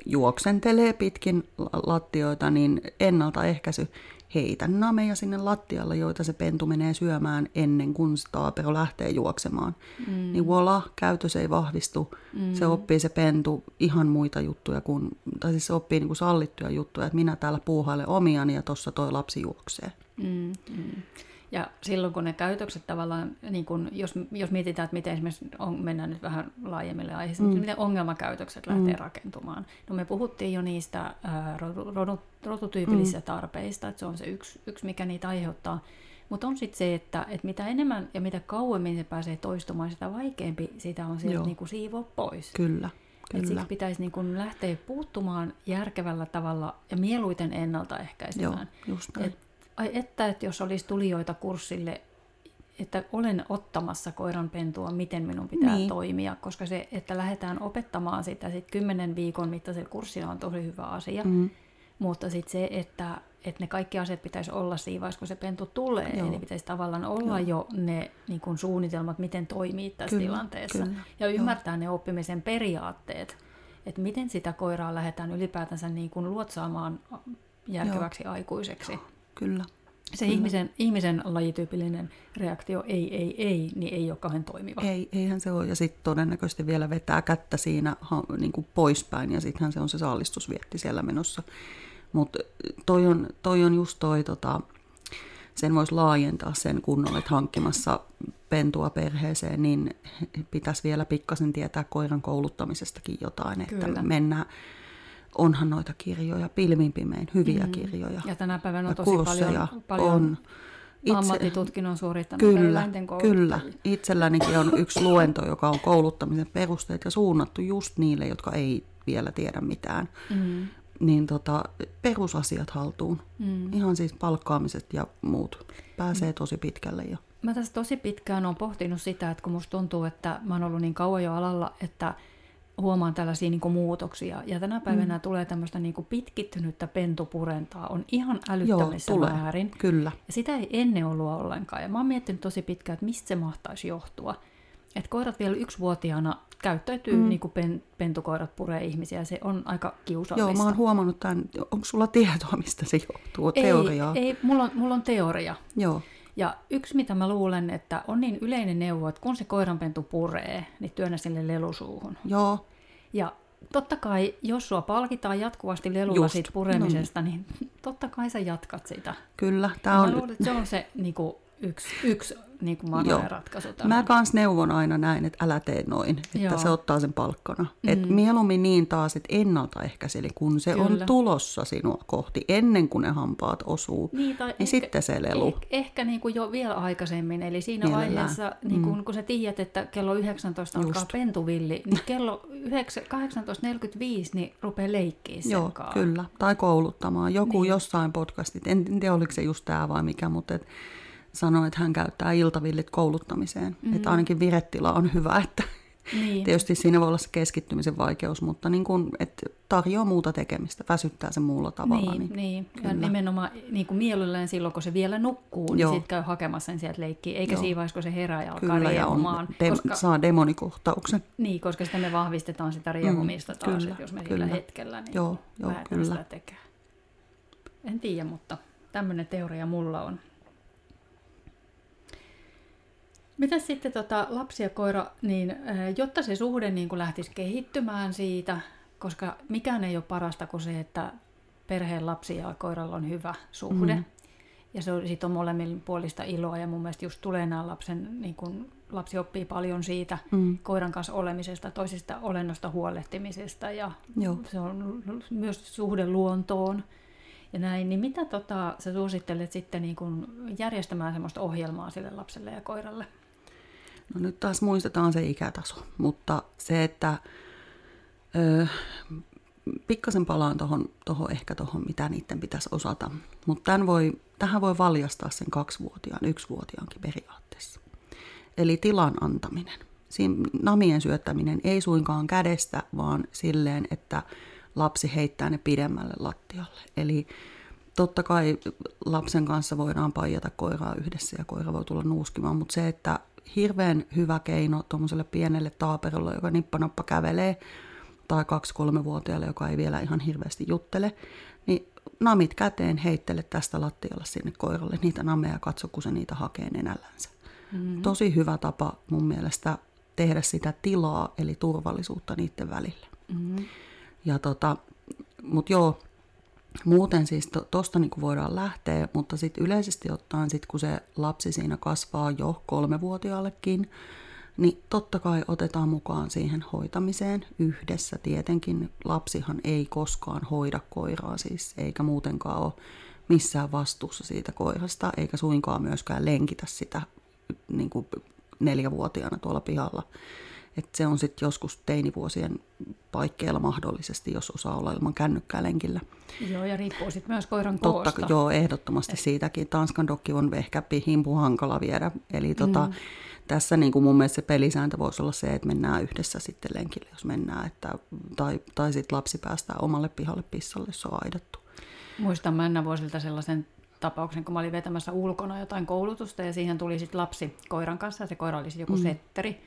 juoksentelee pitkin lattioita, niin ennaltaehkäisy heitä nameja sinne lattialle, joita se pentu menee syömään ennen kuin taapero lähtee juoksemaan. Mm. Niin voila, käytös ei vahvistu. Mm. Se oppii se pentu ihan muita juttuja, kuin, tai siis se oppii niin kuin sallittuja juttuja, että minä täällä puuhailen omiani ja tuossa toi lapsi juoksee. Mm. Mm. Ja silloin kun ne käytökset tavallaan, niin kun, jos, jos mietitään, että miten esimerkiksi on, mennään nyt vähän laajemmille aiheisiin, mm. miten ongelmakäytökset lähtee mm. rakentumaan. No me puhuttiin jo niistä ää, rodu, rotutyypillisistä mm. tarpeista, että se on se yksi, yksi mikä niitä aiheuttaa. Mutta on sitten se, että, että mitä enemmän ja mitä kauemmin se pääsee toistumaan, sitä vaikeampi sitä on sieltä niinku siivoa pois. Kyllä. Kyllä. Et siksi pitäisi niin kun lähteä puuttumaan järkevällä tavalla ja mieluiten ennaltaehkäisemään. Joo, just näin. Et, ai että, että jos olisi tulijoita kurssille, että olen ottamassa koiran pentua, miten minun pitää niin. toimia, koska se, että lähdetään opettamaan sitä sit kymmenen viikon mittaisella kurssilla on tosi hyvä asia. Mm. Mutta sitten se, että, että ne kaikki asiat pitäisi olla siinä vaiheessa, kun se pentu tulee. Joo. Eli pitäisi tavallaan olla Joo. jo ne niin kuin suunnitelmat, miten toimii tässä kyllä, tilanteessa. Kyllä. Ja ymmärtää Joo. ne oppimisen periaatteet, että miten sitä koiraa lähdetään ylipäätänsä niin kuin luotsaamaan järkeväksi Joo. aikuiseksi. Kyllä. Se Kyllä. ihmisen, ihmisen lajityypillinen reaktio ei, ei, ei, niin ei ole kauhean toimiva. Ei, eihän se ole. Ja sitten todennäköisesti vielä vetää kättä siinä niin kuin poispäin ja sittenhän se on se saalistusvietti siellä menossa. Mutta toi on, toi on just toi, tota, sen voisi laajentaa sen kun olet hankkimassa pentua perheeseen, niin pitäisi vielä pikkasen tietää koiran kouluttamisestakin jotain, että Kyllä. mennään onhan noita kirjoja, pilvin pimein, hyviä mm. kirjoja. Ja tänä päivänä on tosi paljon, paljon on. Itse, ammattitutkinnon suorittanut kyllä, kyllä. Itsellänikin on yksi luento, joka on kouluttamisen perusteet ja suunnattu just niille, jotka ei vielä tiedä mitään. Mm. Niin tota, perusasiat haltuun. Mm. Ihan siis palkkaamiset ja muut. Pääsee tosi pitkälle. Ja... Mä tässä tosi pitkään olen pohtinut sitä, että kun musta tuntuu, että mä oon ollut niin kauan jo alalla, että huomaan tällaisia niin muutoksia. Ja tänä päivänä mm. tulee tämmöistä niin pitkittynyttä pentupurentaa. On ihan älyttömissä Joo, määrin. Kyllä. Ja sitä ei ennen ollut ollenkaan. Ja mä oon miettinyt tosi pitkään, että mistä se mahtaisi johtua. Että koirat vielä yksivuotiaana käyttäytyy mm. niin kuin pen, pentukoirat puree ihmisiä. Se on aika kiusallista. Joo, mä oon huomannut tämän. Onko sulla tietoa, mistä se johtuu? Ei, teoriaa? Ei, mulla on, mulla on teoria. Joo. Ja yksi, mitä mä luulen, että on niin yleinen neuvo, että kun se koiranpentu puree, niin työnnä sille lelusuuhun. Joo. Ja totta kai, jos sua palkitaan jatkuvasti lelulla Just. siitä puremisesta, no. niin totta kai sä jatkat sitä. Kyllä. Tää on... Mä luulen, että se on se niin kuin, yksi, yksi niin kuin ratkaisu. Mä kans neuvon aina näin, että älä tee noin, että Joo. se ottaa sen palkkana. Mm. Et mieluummin niin taas, että ennaltaehkäiseli, kun se Kyllä. on tulossa sinua kohti, ennen kuin ne hampaat osuu, niin, tai niin ehkä, sitten se lelu. Ehkä, ehkä niin kuin jo vielä aikaisemmin, eli siinä Mielellään. vaiheessa, niin kuin, mm. kun sä tiedät, että kello 19 alkaa Just. pentuvilli, niin kello 18.45 niin rupeaa leikkiä sen Joo, kyllä. Tai kouluttamaan. Joku niin. jossain podcastit, en tiedä oliko se just tämä vai mikä, mutta et, sanoi, että hän käyttää iltavillit kouluttamiseen. Mm-hmm. Että ainakin virettila on hyvä, että niin. tietysti siinä voi olla se keskittymisen vaikeus, mutta niin kuin, että tarjoaa muuta tekemistä, väsyttää sen muulla tavalla. Niin, niin, niin. ja nimenomaan niin kuin mielellään silloin, kun se vielä nukkuu, niin sitten käy hakemassa sen sieltä leikkiä, eikä Joo. siinä vaiheessa, kun se herää ja alkaa Kyllä, ja on, de- koska, saa demonikohtauksen. Niin, koska sitten me vahvistetaan sitä riehumista mm, taas, kyllä, jos me kyllä. sillä hetkellä niin Joo, jo, kyllä. sitä tekee. En tiedä, mutta tämmöinen teoria mulla on. Mitä sitten tota, lapsi ja koira, niin jotta se suhde niin kuin lähtisi kehittymään siitä, koska mikään ei ole parasta kuin se, että perheen lapsi ja koiralla on hyvä suhde. Mm. Ja se on, siitä on molemmin puolista iloa ja mun mielestä just tulee nämä lapsen, niin kun lapsi oppii paljon siitä mm. koiran kanssa olemisesta, toisesta olennosta huolehtimisesta ja Joo. se on myös suhde luontoon ja näin. Niin mitä tota, sä suosittelet sitten niin kun järjestämään sellaista ohjelmaa sille lapselle ja koiralle? No nyt taas muistetaan se ikätaso, mutta se, että ö, pikkasen palaan tuohon toho ehkä tuohon, mitä niiden pitäisi osata. Mutta voi, tähän voi valjastaa sen kaksivuotiaan, yksivuotiaankin periaatteessa. Eli tilan antaminen. Siinä namien syöttäminen ei suinkaan kädestä, vaan silleen, että lapsi heittää ne pidemmälle lattialle. Eli totta kai lapsen kanssa voidaan paijata koiraa yhdessä ja koira voi tulla nuuskimaan, mutta se, että hirveän hyvä keino tuommoiselle pienelle taaperolle, joka nippanappa kävelee, tai kaksi-kolme-vuotiaalle, joka ei vielä ihan hirveästi juttele, niin namit käteen heittele tästä lattialla sinne koiralle niitä nameja ja katso, kun se niitä hakee nenällänsä. Mm-hmm. Tosi hyvä tapa mun mielestä tehdä sitä tilaa, eli turvallisuutta niiden välillä. Mm-hmm. Ja tota, mutta joo, muuten siis tuosta niin voidaan lähteä, mutta sitten yleisesti ottaen, sit kun se lapsi siinä kasvaa jo kolmevuotiaallekin, niin totta kai otetaan mukaan siihen hoitamiseen yhdessä. Tietenkin lapsihan ei koskaan hoida koiraa siis, eikä muutenkaan ole missään vastuussa siitä koirasta, eikä suinkaan myöskään lenkitä sitä niin kuin neljävuotiaana tuolla pihalla. Et se on sitten joskus teinivuosien paikkeilla mahdollisesti, jos osaa olla ilman kännykkää lenkillä. Joo, ja riippuu sitten myös koiran Totta, koosta. Joo, ehdottomasti Et... siitäkin. Tanskan dokki on ehkä himpu hankala viedä. Eli tota, mm. tässä niin kuin mun mielestä se pelisääntö voisi olla se, että mennään yhdessä sitten lenkille, jos mennään. Että, tai tai sitten lapsi päästää omalle pihalle pissalle, jos on aidattu. Muistan männä vuosilta sellaisen tapauksen, kun mä olin vetämässä ulkona jotain koulutusta ja siihen tuli sitten lapsi koiran kanssa ja se koira oli joku mm. setteri.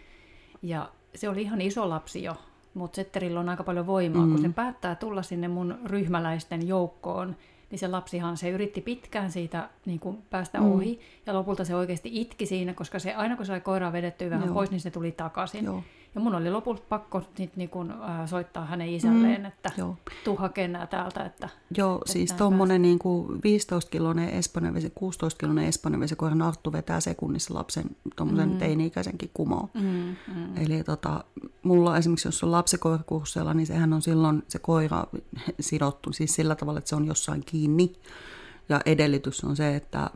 Ja se oli ihan iso lapsi jo, mutta setterillä on aika paljon voimaa. Mm. Kun se päättää tulla sinne mun ryhmäläisten joukkoon, niin se lapsihan se yritti pitkään siitä niin kuin päästä mm. ohi. Ja lopulta se oikeasti itki siinä, koska se aina kun sai koiraa vedettyä vähän Joo. pois, niin se tuli takaisin. Joo. Ja mun oli lopulta pakko sit niin kun, äh, soittaa hänen isälleen, mm, että joo. tuu hakemaan täältä. Että, joo, että siis tuommoinen niin 15-kiloinen espanjavesi, 16-kiloinen espanjavesi koiran Arttu vetää sekunnissa lapsen tuommoisen mm. teini-ikäisenkin kumoon. Mm, mm. Eli tota, mulla esimerkiksi, jos on lapsikoirakursseilla, niin sehän on silloin se koira sidottu siis sillä tavalla, että se on jossain kiinni ja edellytys on se, että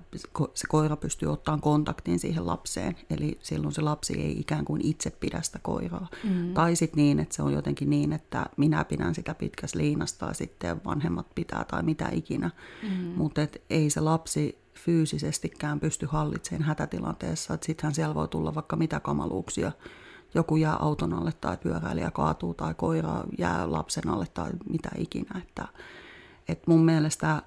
se koira pystyy ottamaan kontaktin siihen lapseen. Eli silloin se lapsi ei ikään kuin itse pidä sitä koiraa. Mm. Tai sitten niin, että se on jotenkin niin, että minä pidän sitä pitkästä liinasta ja sitten vanhemmat pitää tai mitä ikinä. Mm. Mutta ei se lapsi fyysisestikään pysty hallitsemaan hätätilanteessa. Sittenhän siellä voi tulla vaikka mitä kamaluuksia. Joku jää auton alle tai pyöräilijä kaatuu tai koira jää lapsen alle tai mitä ikinä. Että, et mun mielestä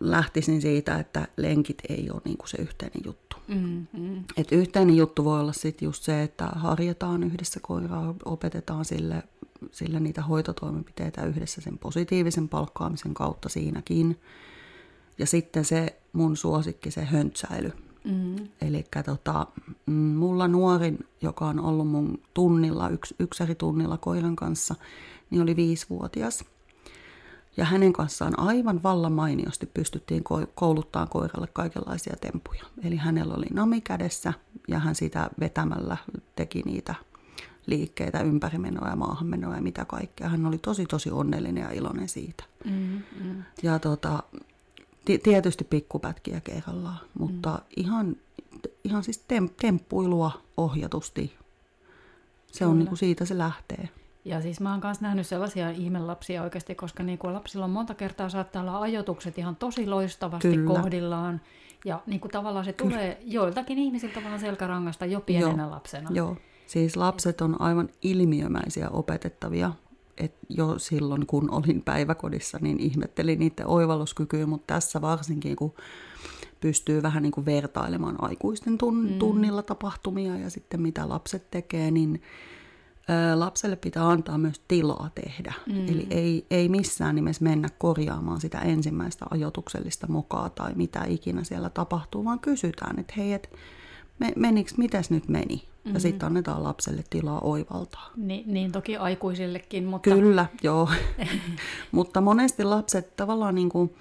lähtisin siitä, että lenkit ei ole niin kuin se yhteinen juttu. Mm, mm. Et yhteinen juttu voi olla sitten just se, että harjataan yhdessä koiraa, opetetaan sille, sille niitä hoitotoimenpiteitä yhdessä sen positiivisen palkkaamisen kautta siinäkin. Ja sitten se mun suosikki, se höntsäily. Mm. Eli tota, mm, mulla nuorin, joka on ollut mun tunnilla, yks, tunnilla koiran kanssa, niin oli viisivuotias. Ja hänen kanssaan aivan vallan mainiosti pystyttiin kouluttaa koiralle kaikenlaisia tempuja. Eli hänellä oli nami kädessä ja hän sitä vetämällä teki niitä liikkeitä, ympärimenoa ja maahanmenoa ja mitä kaikkea. Hän oli tosi tosi onnellinen ja iloinen siitä. Mm-hmm. Ja tota, tietysti pikkupätkiä kerrallaan, mutta mm. ihan, ihan siis tem- temppuilua ohjatusti. Se Kyllä. on niin kuin siitä se lähtee. Ja siis mä oon myös nähnyt sellaisia ihmelapsia oikeasti, koska niin kuin lapsilla on monta kertaa saattaa olla ajotukset ihan tosi loistavasti Kyllä. kohdillaan. Ja niin kuin tavallaan se Kyllä. tulee joiltakin ihmisiltä vaan selkärangasta jo pienenä Joo. lapsena. Joo, siis lapset on aivan ilmiömäisiä opetettavia. Et jo silloin, kun olin päiväkodissa, niin ihmettelin niiden oivalluskykyä, mutta tässä varsinkin, kun pystyy vähän niin kuin vertailemaan aikuisten tun- mm. tunnilla tapahtumia ja sitten mitä lapset tekee, niin lapselle pitää antaa myös tilaa tehdä. Mm. Eli ei, ei missään nimessä mennä korjaamaan sitä ensimmäistä ajotuksellista mokaa tai mitä ikinä siellä tapahtuu, vaan kysytään, että hei, et, me, menikö, mitäs nyt meni? Mm-hmm. Ja sitten annetaan lapselle tilaa oivaltaa. Ni, niin toki aikuisillekin, mutta... Kyllä, joo. mutta monesti lapset tavallaan niin kuin,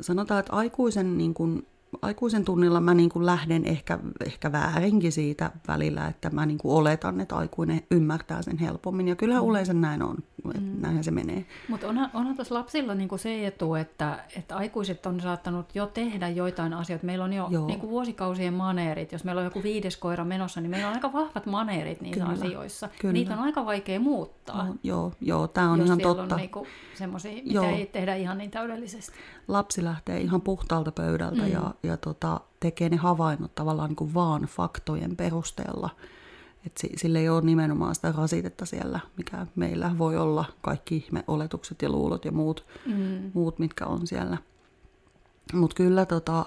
sanotaan, että aikuisen niin kuin, aikuisen tunnilla mä niin kuin lähden ehkä, ehkä väärinkin siitä välillä, että mä niin kuin oletan, että aikuinen ymmärtää sen helpommin. Ja kyllä mm. yleensä näin on, että mm. näinhän se menee. Mutta onhan, onhan tuossa lapsilla niin kuin se etu, että, että aikuiset on saattanut jo tehdä joitain asioita. Meillä on jo niin kuin vuosikausien maneerit. Jos meillä on joku viides koira menossa, niin meillä on aika vahvat maneerit niissä kyllä, asioissa. Kyllä. Niitä on aika vaikea muuttaa. No, joo, joo tämä on ihan totta. on niin semmoisia, mitä joo. ei tehdä ihan niin täydellisesti. Lapsi lähtee ihan puhtaalta pöydältä mm. ja ja tota, tekee ne havainnot tavallaan niin kuin vaan faktojen perusteella. Et sille ei ole nimenomaan sitä rasitetta siellä, mikä meillä voi olla, kaikki ihme, oletukset ja luulot ja muut, mm. muut mitkä on siellä. Mutta kyllä tota,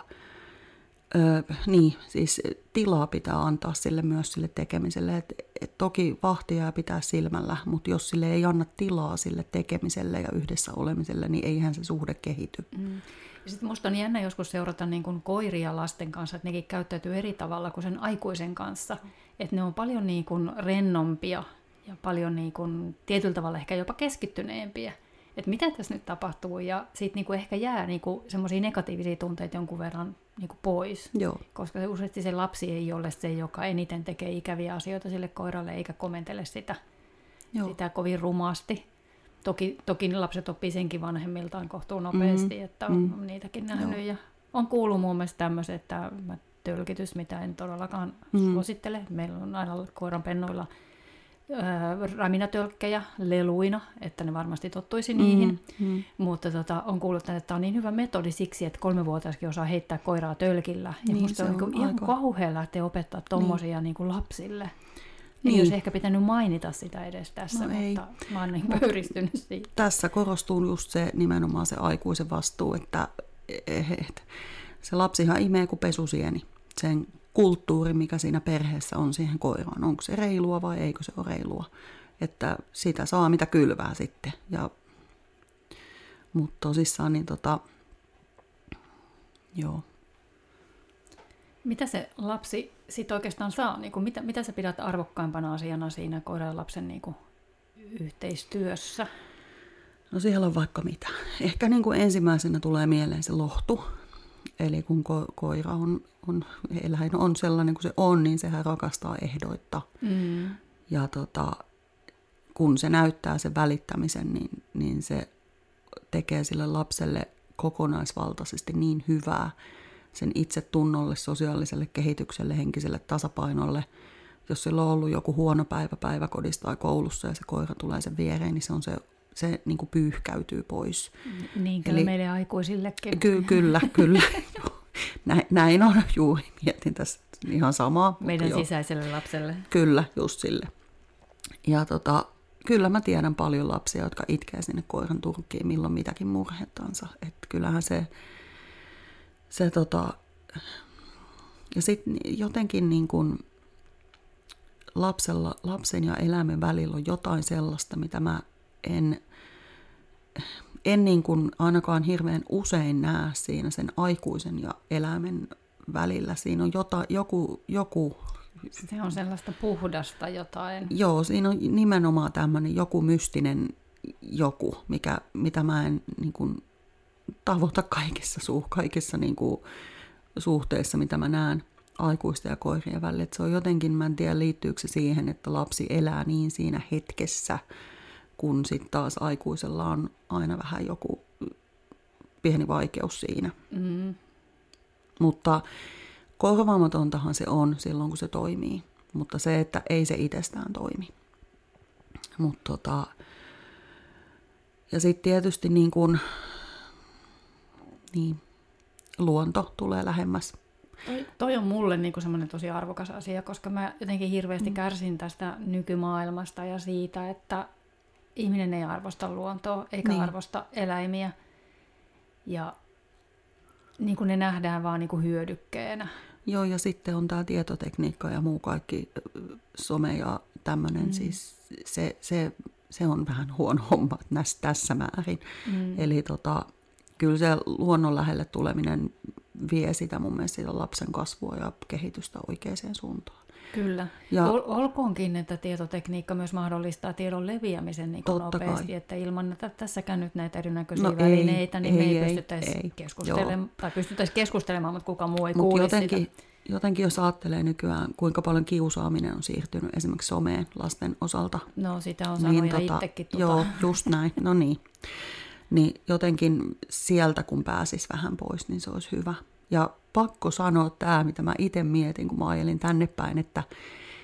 ö, niin, siis tilaa pitää antaa sille myös sille tekemiselle. Et, et toki vahtia pitää silmällä, mutta jos sille ei anna tilaa sille tekemiselle ja yhdessä olemiselle, niin eihän se suhde kehity. Mm. Ja sitten musta on jännä joskus seurata niin kuin koiria lasten kanssa, että nekin käyttäytyy eri tavalla kuin sen aikuisen kanssa. Että ne on paljon niin kuin rennompia ja paljon niin kuin, tietyllä tavalla ehkä jopa keskittyneempiä. että mitä tässä nyt tapahtuu, ja siitä niinku ehkä jää niinku semmoisia negatiivisia tunteita jonkun verran niinku pois. Joo. Koska se useasti se lapsi ei ole se, joka eniten tekee ikäviä asioita sille koiralle, eikä komentele sitä, Joo. sitä kovin rumasti. Toki, toki lapset oppii senkin vanhemmiltaan kohtuun nopeasti, Mhm. että on Mm. niitäkin nähnyt. Ja on kuullut muun muassa tämmöiset, että mä tölkitys, mitä en todellakaan Mm. suosittele. Meillä on aina koiran pennoilla ää, raminatölkkejä leluina, että ne varmasti tottuisi niihin. Mm, mm. Mutta tota, on kuullut, että tämä on niin hyvä metodi siksi, että kolmevuotiaskin osaa heittää koiraa tölkillä. Ja Niin, musta se on, niin ihan aika- kauhea lähteä opettaa tommosia niin. Niin lapsille. Niin. Ei olisi ehkä pitänyt mainita sitä edes tässä, No no ei. mutta mä oon niin pöyristynyt siitä. Tässä korostuu just se nimenomaan se aikuisen vastuu, että et, se lapsihan imee kuin pesusieni. Sen kulttuuri, mikä siinä perheessä on siihen koiraan. Onko se reilua vai eikö se ole reilua. Että sitä saa mitä kylvää sitten. Ja, mutta tosissaan niin tota, joo. Mitä se lapsi sitten oikeastaan saa? Niin kuin mitä, mitä sä pidät arvokkaimpana asiana siinä koiran ja lapsen niin kuin yhteistyössä? No siellä on vaikka mitä. Ehkä niin kuin ensimmäisenä tulee mieleen se lohtu. Eli kun ko- koira on, on, eläin on sellainen kuin se on, niin sehän rakastaa ehdoitta. Mm. Ja tota, kun se näyttää sen välittämisen, niin, niin se tekee sille lapselle kokonaisvaltaisesti niin hyvää sen itsetunnolle, sosiaaliselle kehitykselle, henkiselle tasapainolle. Jos sillä on ollut joku huono päivä päiväkodissa tai koulussa ja se koira tulee sen viereen, niin se, on se, se niin kuin pyyhkäytyy pois. Niin kyllä Eli- meille aikuisillekin. Ky- kyllä, kyllä. Näin, näin on juuri. Mietin tässä ihan samaa. Meidän sisäiselle lapselle. Kyllä, just sille. Ja tota, kyllä mä tiedän paljon lapsia, jotka itkee sinne koiran turkkiin milloin mitäkin murhettansa. Että kyllähän se, se tota, ja sitten jotenkin niin kuin lapsella, lapsen ja eläimen välillä on jotain sellaista, mitä mä en, en niin kuin ainakaan hirveän usein näe siinä sen aikuisen ja eläimen välillä. Siinä on jota, joku, joku Se on sellaista puhdasta jotain. Joo, siinä on nimenomaan tämmöinen joku mystinen joku, mikä, mitä mä en niin kuin, tavoita kaikissa, suh, kaikissa niin kuin, suhteissa, mitä mä näen aikuisten ja koirien välillä. Et se on jotenkin, mä en tiedä liittyykö se siihen, että lapsi elää niin siinä hetkessä, kun sitten taas aikuisella on aina vähän joku pieni vaikeus siinä. Mm. Mutta korvaamatontahan se on silloin, kun se toimii. Mutta se, että ei se itsestään toimi. Mutta tota, ja sitten tietysti niin kun, niin, luonto tulee lähemmäs. Toi, toi on mulle niinku semmoinen tosi arvokas asia, koska mä jotenkin hirveästi kärsin tästä nykymaailmasta ja siitä, että ihminen ei arvosta luontoa eikä Niin. arvosta eläimiä. Ja niin kuin ne nähdään vaan niin kuin hyödykkeenä. Joo, ja sitten on tämä tietotekniikka ja muu kaikki some ja tämmöinen, mm. siis se, se, se on vähän huono homma näs, tässä määrin. Mm. Eli tota, kyllä se luonnon lähelle tuleminen vie sitä mun mielestä sitä lapsen kasvua ja kehitystä oikeaan suuntaan. Kyllä. Ja- Ol, olkoonkin, että tietotekniikka myös mahdollistaa tiedon leviämisen niin nopeasti, kai. että ilman että tässäkään nyt näitä erinäköisiä No no ei, välineitä, niin ei, me ei, ei, pystyttäisi keskustelemaan, tai pystyttäisiin keskustelemaan, mutta kukaan muu ei Mutta kuulisi jotenkin, sitä. jotenkin jos ajattelee nykyään, kuinka paljon kiusaaminen on siirtynyt esimerkiksi someen lasten osalta. No sitä on sanonut ja itsekin. Tota, Joo, just näin. No niin. Niin jotenkin sieltä kun pääsis vähän pois, niin se olisi hyvä. Ja pakko sanoa tämä, mitä mä itse mietin, kun mä ajelin tänne päin, että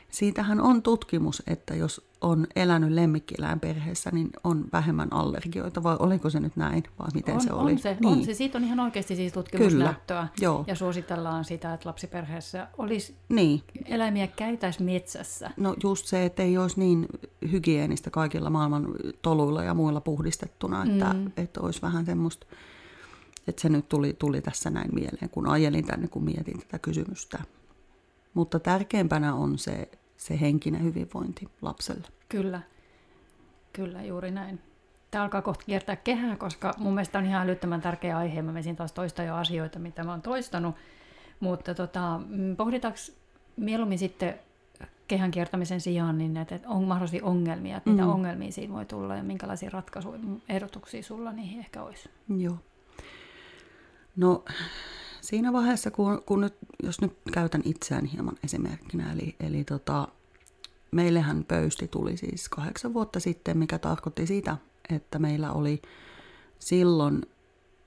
siitähän on tutkimus, että jos on elänyt lemmikkieläinperheessä, niin on vähemmän allergioita, vai oliko se nyt näin, vai miten on, se oli? On se, niin. on se. Siitä on ihan oikeasti siis tutkimusnäyttöä. Joo. Ja suositellaan sitä, että lapsiperheessä olisi Niin, eläimiä käytäisi metsässä. no just se, että ei olisi niin hygienistä kaikilla maailman toluilla ja muilla puhdistettuna, että, mm. että olisi vähän semmoista, että se nyt tuli, tuli tässä näin mieleen, kun ajelin tänne, kun mietin tätä kysymystä. Mutta tärkeimpänä on se, se henkinen hyvinvointi lapselle. Kyllä, kyllä juuri näin. Tämä alkaa kohta kiertää kehää, koska mun mielestä on ihan älyttömän tärkeä aihe. Mä menisin taas toista jo asioita, mitä mä oon toistanut. Mutta tota, mm, pohditaanko mieluummin sitten kehän kiertämisen sijaan, niin että on mahdollisia ongelmia, että mitä Mm. ongelmia siinä voi tulla ja minkälaisia ratkaisuja, ehdotuksia sulla niihin ehkä olisi. Joo. No siinä vaiheessa, kun, kun nyt, jos nyt käytän itseään hieman esimerkkinä, eli, eli tota, meillähän pöysti tuli siis kahdeksan vuotta sitten, mikä tarkoitti sitä, että meillä oli silloin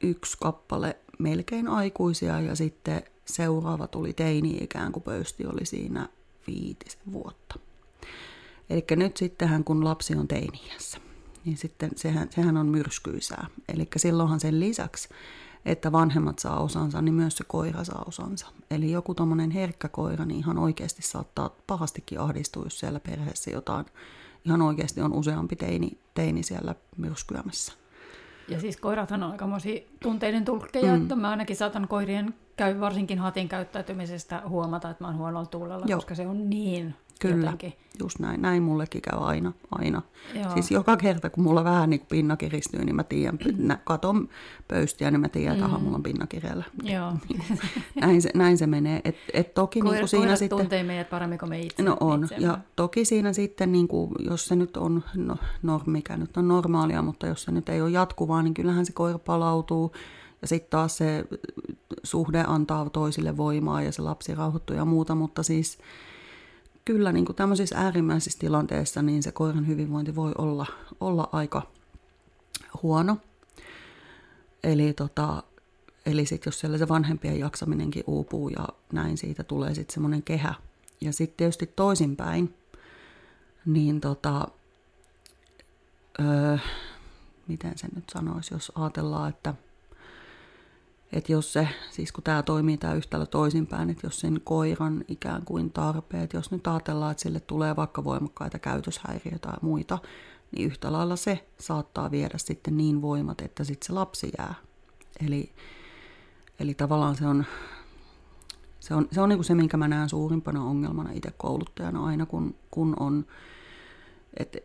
yksi kappale melkein aikuisia ja sitten seuraava tuli teini-ikään, kun pöysti oli siinä viitisen vuotta. Eli nyt sittenhän, kun lapsi on teiniässä, niin sitten sehän, sehän on myrskyisää. Eli silloinhan sen lisäksi, että vanhemmat saa osansa, niin myös se koira saa osansa. Eli joku tommonen herkkä koira, niin ihan oikeasti saattaa pahastikin ahdistua, jos siellä perheessä jotain, ihan oikeasti on useampi teini, teini siellä myrskyämässä. Ja siis koirathan on aikamoisia tunteiden tulkkeja, mm. että mä ainakin saatan koirien käy, varsinkin hatin käyttäytymisestä huomata, että mä oon huonolla tuulella, Joo. koska se on niin Kyllä, jotenkin. just näin. Näin mullekin käy aina, aina. Joo. Siis joka kerta, kun mulla vähän niin kuin pinna kiristyy, niin mä tiedän, katon pöystiä, niin mä tiedän, että aha, mulla on pinna kireellä. Joo. Näin se, näin se menee. Et, et toki niin Koira, kuin siinä sitten... tuntee meidät paremmin kuin me itse. No on, itseämme. ja toki siinä sitten, niin kuin, jos se nyt on, no, no mikä nyt on normaalia, mutta jos se nyt ei ole jatkuvaa, niin kyllähän se koira palautuu, ja sitten taas se suhde antaa toisille voimaa, ja se lapsi rauhoittuu ja muuta, mutta siis kyllä niin kuin tämmöisissä äärimmäisissä tilanteissa, niin se koiran hyvinvointi voi olla, olla aika huono. Eli, tota, eli sitten jos siellä se vanhempien jaksaminenkin uupuu ja näin siitä tulee sitten semmoinen kehä. Ja sitten tietysti toisinpäin, niin tota, öö, miten se nyt sanoisi, jos ajatellaan, että että jos se, siis kun tämä toimii tämä yhtälö toisinpäin, että jos sen koiran ikään kuin tarpeet, jos nyt ajatellaan, että sille tulee vaikka voimakkaita käytöshäiriöitä tai muita, niin yhtä lailla se saattaa viedä sitten niin voimat, että sitten se lapsi jää. Eli, eli tavallaan se on, se on, se on niin kuin se, minkä mä näen suurimpana ongelmana itse kouluttajana aina, kun, kun on, että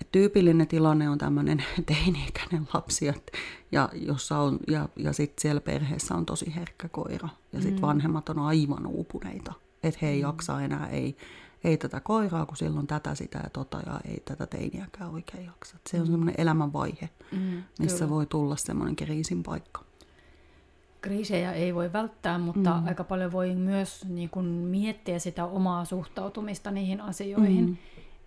et tyypillinen tilanne on tämmöinen teini-ikäinen lapsi, et, ja, jossa on, ja, ja sitten siellä perheessä on tosi herkkä koira, ja sitten mm. vanhemmat on aivan uupuneita, että he ei mm. jaksa enää, ei, ei tätä koiraa, kun silloin tätä, sitä ja tota, ja ei tätä teiniäkään oikein jaksa. Et se on semmoinen elämänvaihe, Mm, missä kyllä. voi tulla semmoinen kriisin paikka. Kriisejä ei voi välttää, mutta mm. aika paljon voi myös niin kuin miettiä sitä omaa suhtautumista niihin asioihin. Mm.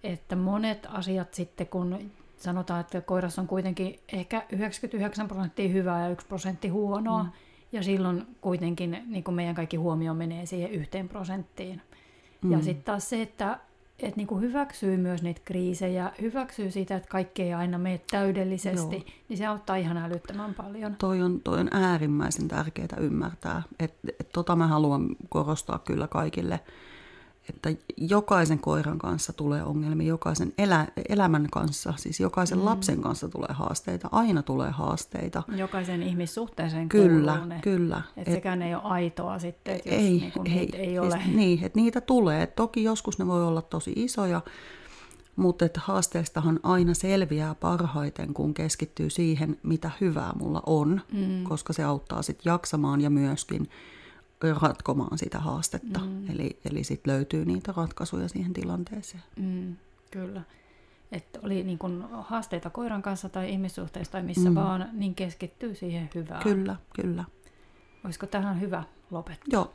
Että monet asiat sitten, kun sanotaan, että koirassa on kuitenkin ehkä 99 prosenttia hyvää ja 1 prosentti huonoa, mm. ja silloin kuitenkin niin kuin meidän kaikki huomio menee siihen yhteen prosenttiin. Mm. Ja sitten taas se, että et niin kuin hyväksyy myös niitä kriisejä, hyväksyy sitä, että kaikki ei aina mene täydellisesti, Joo. niin se auttaa ihan älyttömän paljon. Toi on, toi on äärimmäisen tärkeää ymmärtää. Et, et tota mä haluan korostaa kyllä kaikille, että jokaisen koiran kanssa tulee ongelmia, jokaisen elä, elämän kanssa, siis jokaisen mm. lapsen kanssa tulee haasteita, aina tulee haasteita. Jokaisen ihmissuhteeseen Kyllä, kuuluu ne. kyllä. Että sekään ei ole aitoa sitten, että jos ei, niin kuin ei, niitä ei siis ole. Niin, että niitä tulee. Toki joskus ne voi olla tosi isoja, mutta että haasteestahan aina selviää parhaiten, kun keskittyy siihen, mitä hyvää mulla on, mm. koska se auttaa sitten jaksamaan ja myöskin ratkomaan sitä haastetta. Mm. Eli, eli sitten löytyy niitä ratkaisuja siihen tilanteeseen. Mm, kyllä. Että oli niin kuin haasteita koiran kanssa tai ihmissuhteissa tai missä mm. vaan, niin keskittyy siihen hyvään. Kyllä, kyllä. Olisiko tähän hyvä lopettaa? Joo,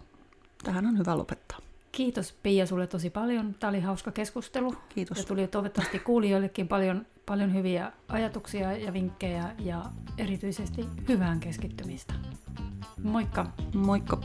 tähän on hyvä lopettaa. Kiitos Pia sulle tosi paljon. Tämä oli hauska keskustelu. Kiitos. Ja tuli toivottavasti kuulijoillekin paljon, paljon hyviä ajatuksia ja vinkkejä ja erityisesti hyvään keskittymistä. Moikka! Moikka!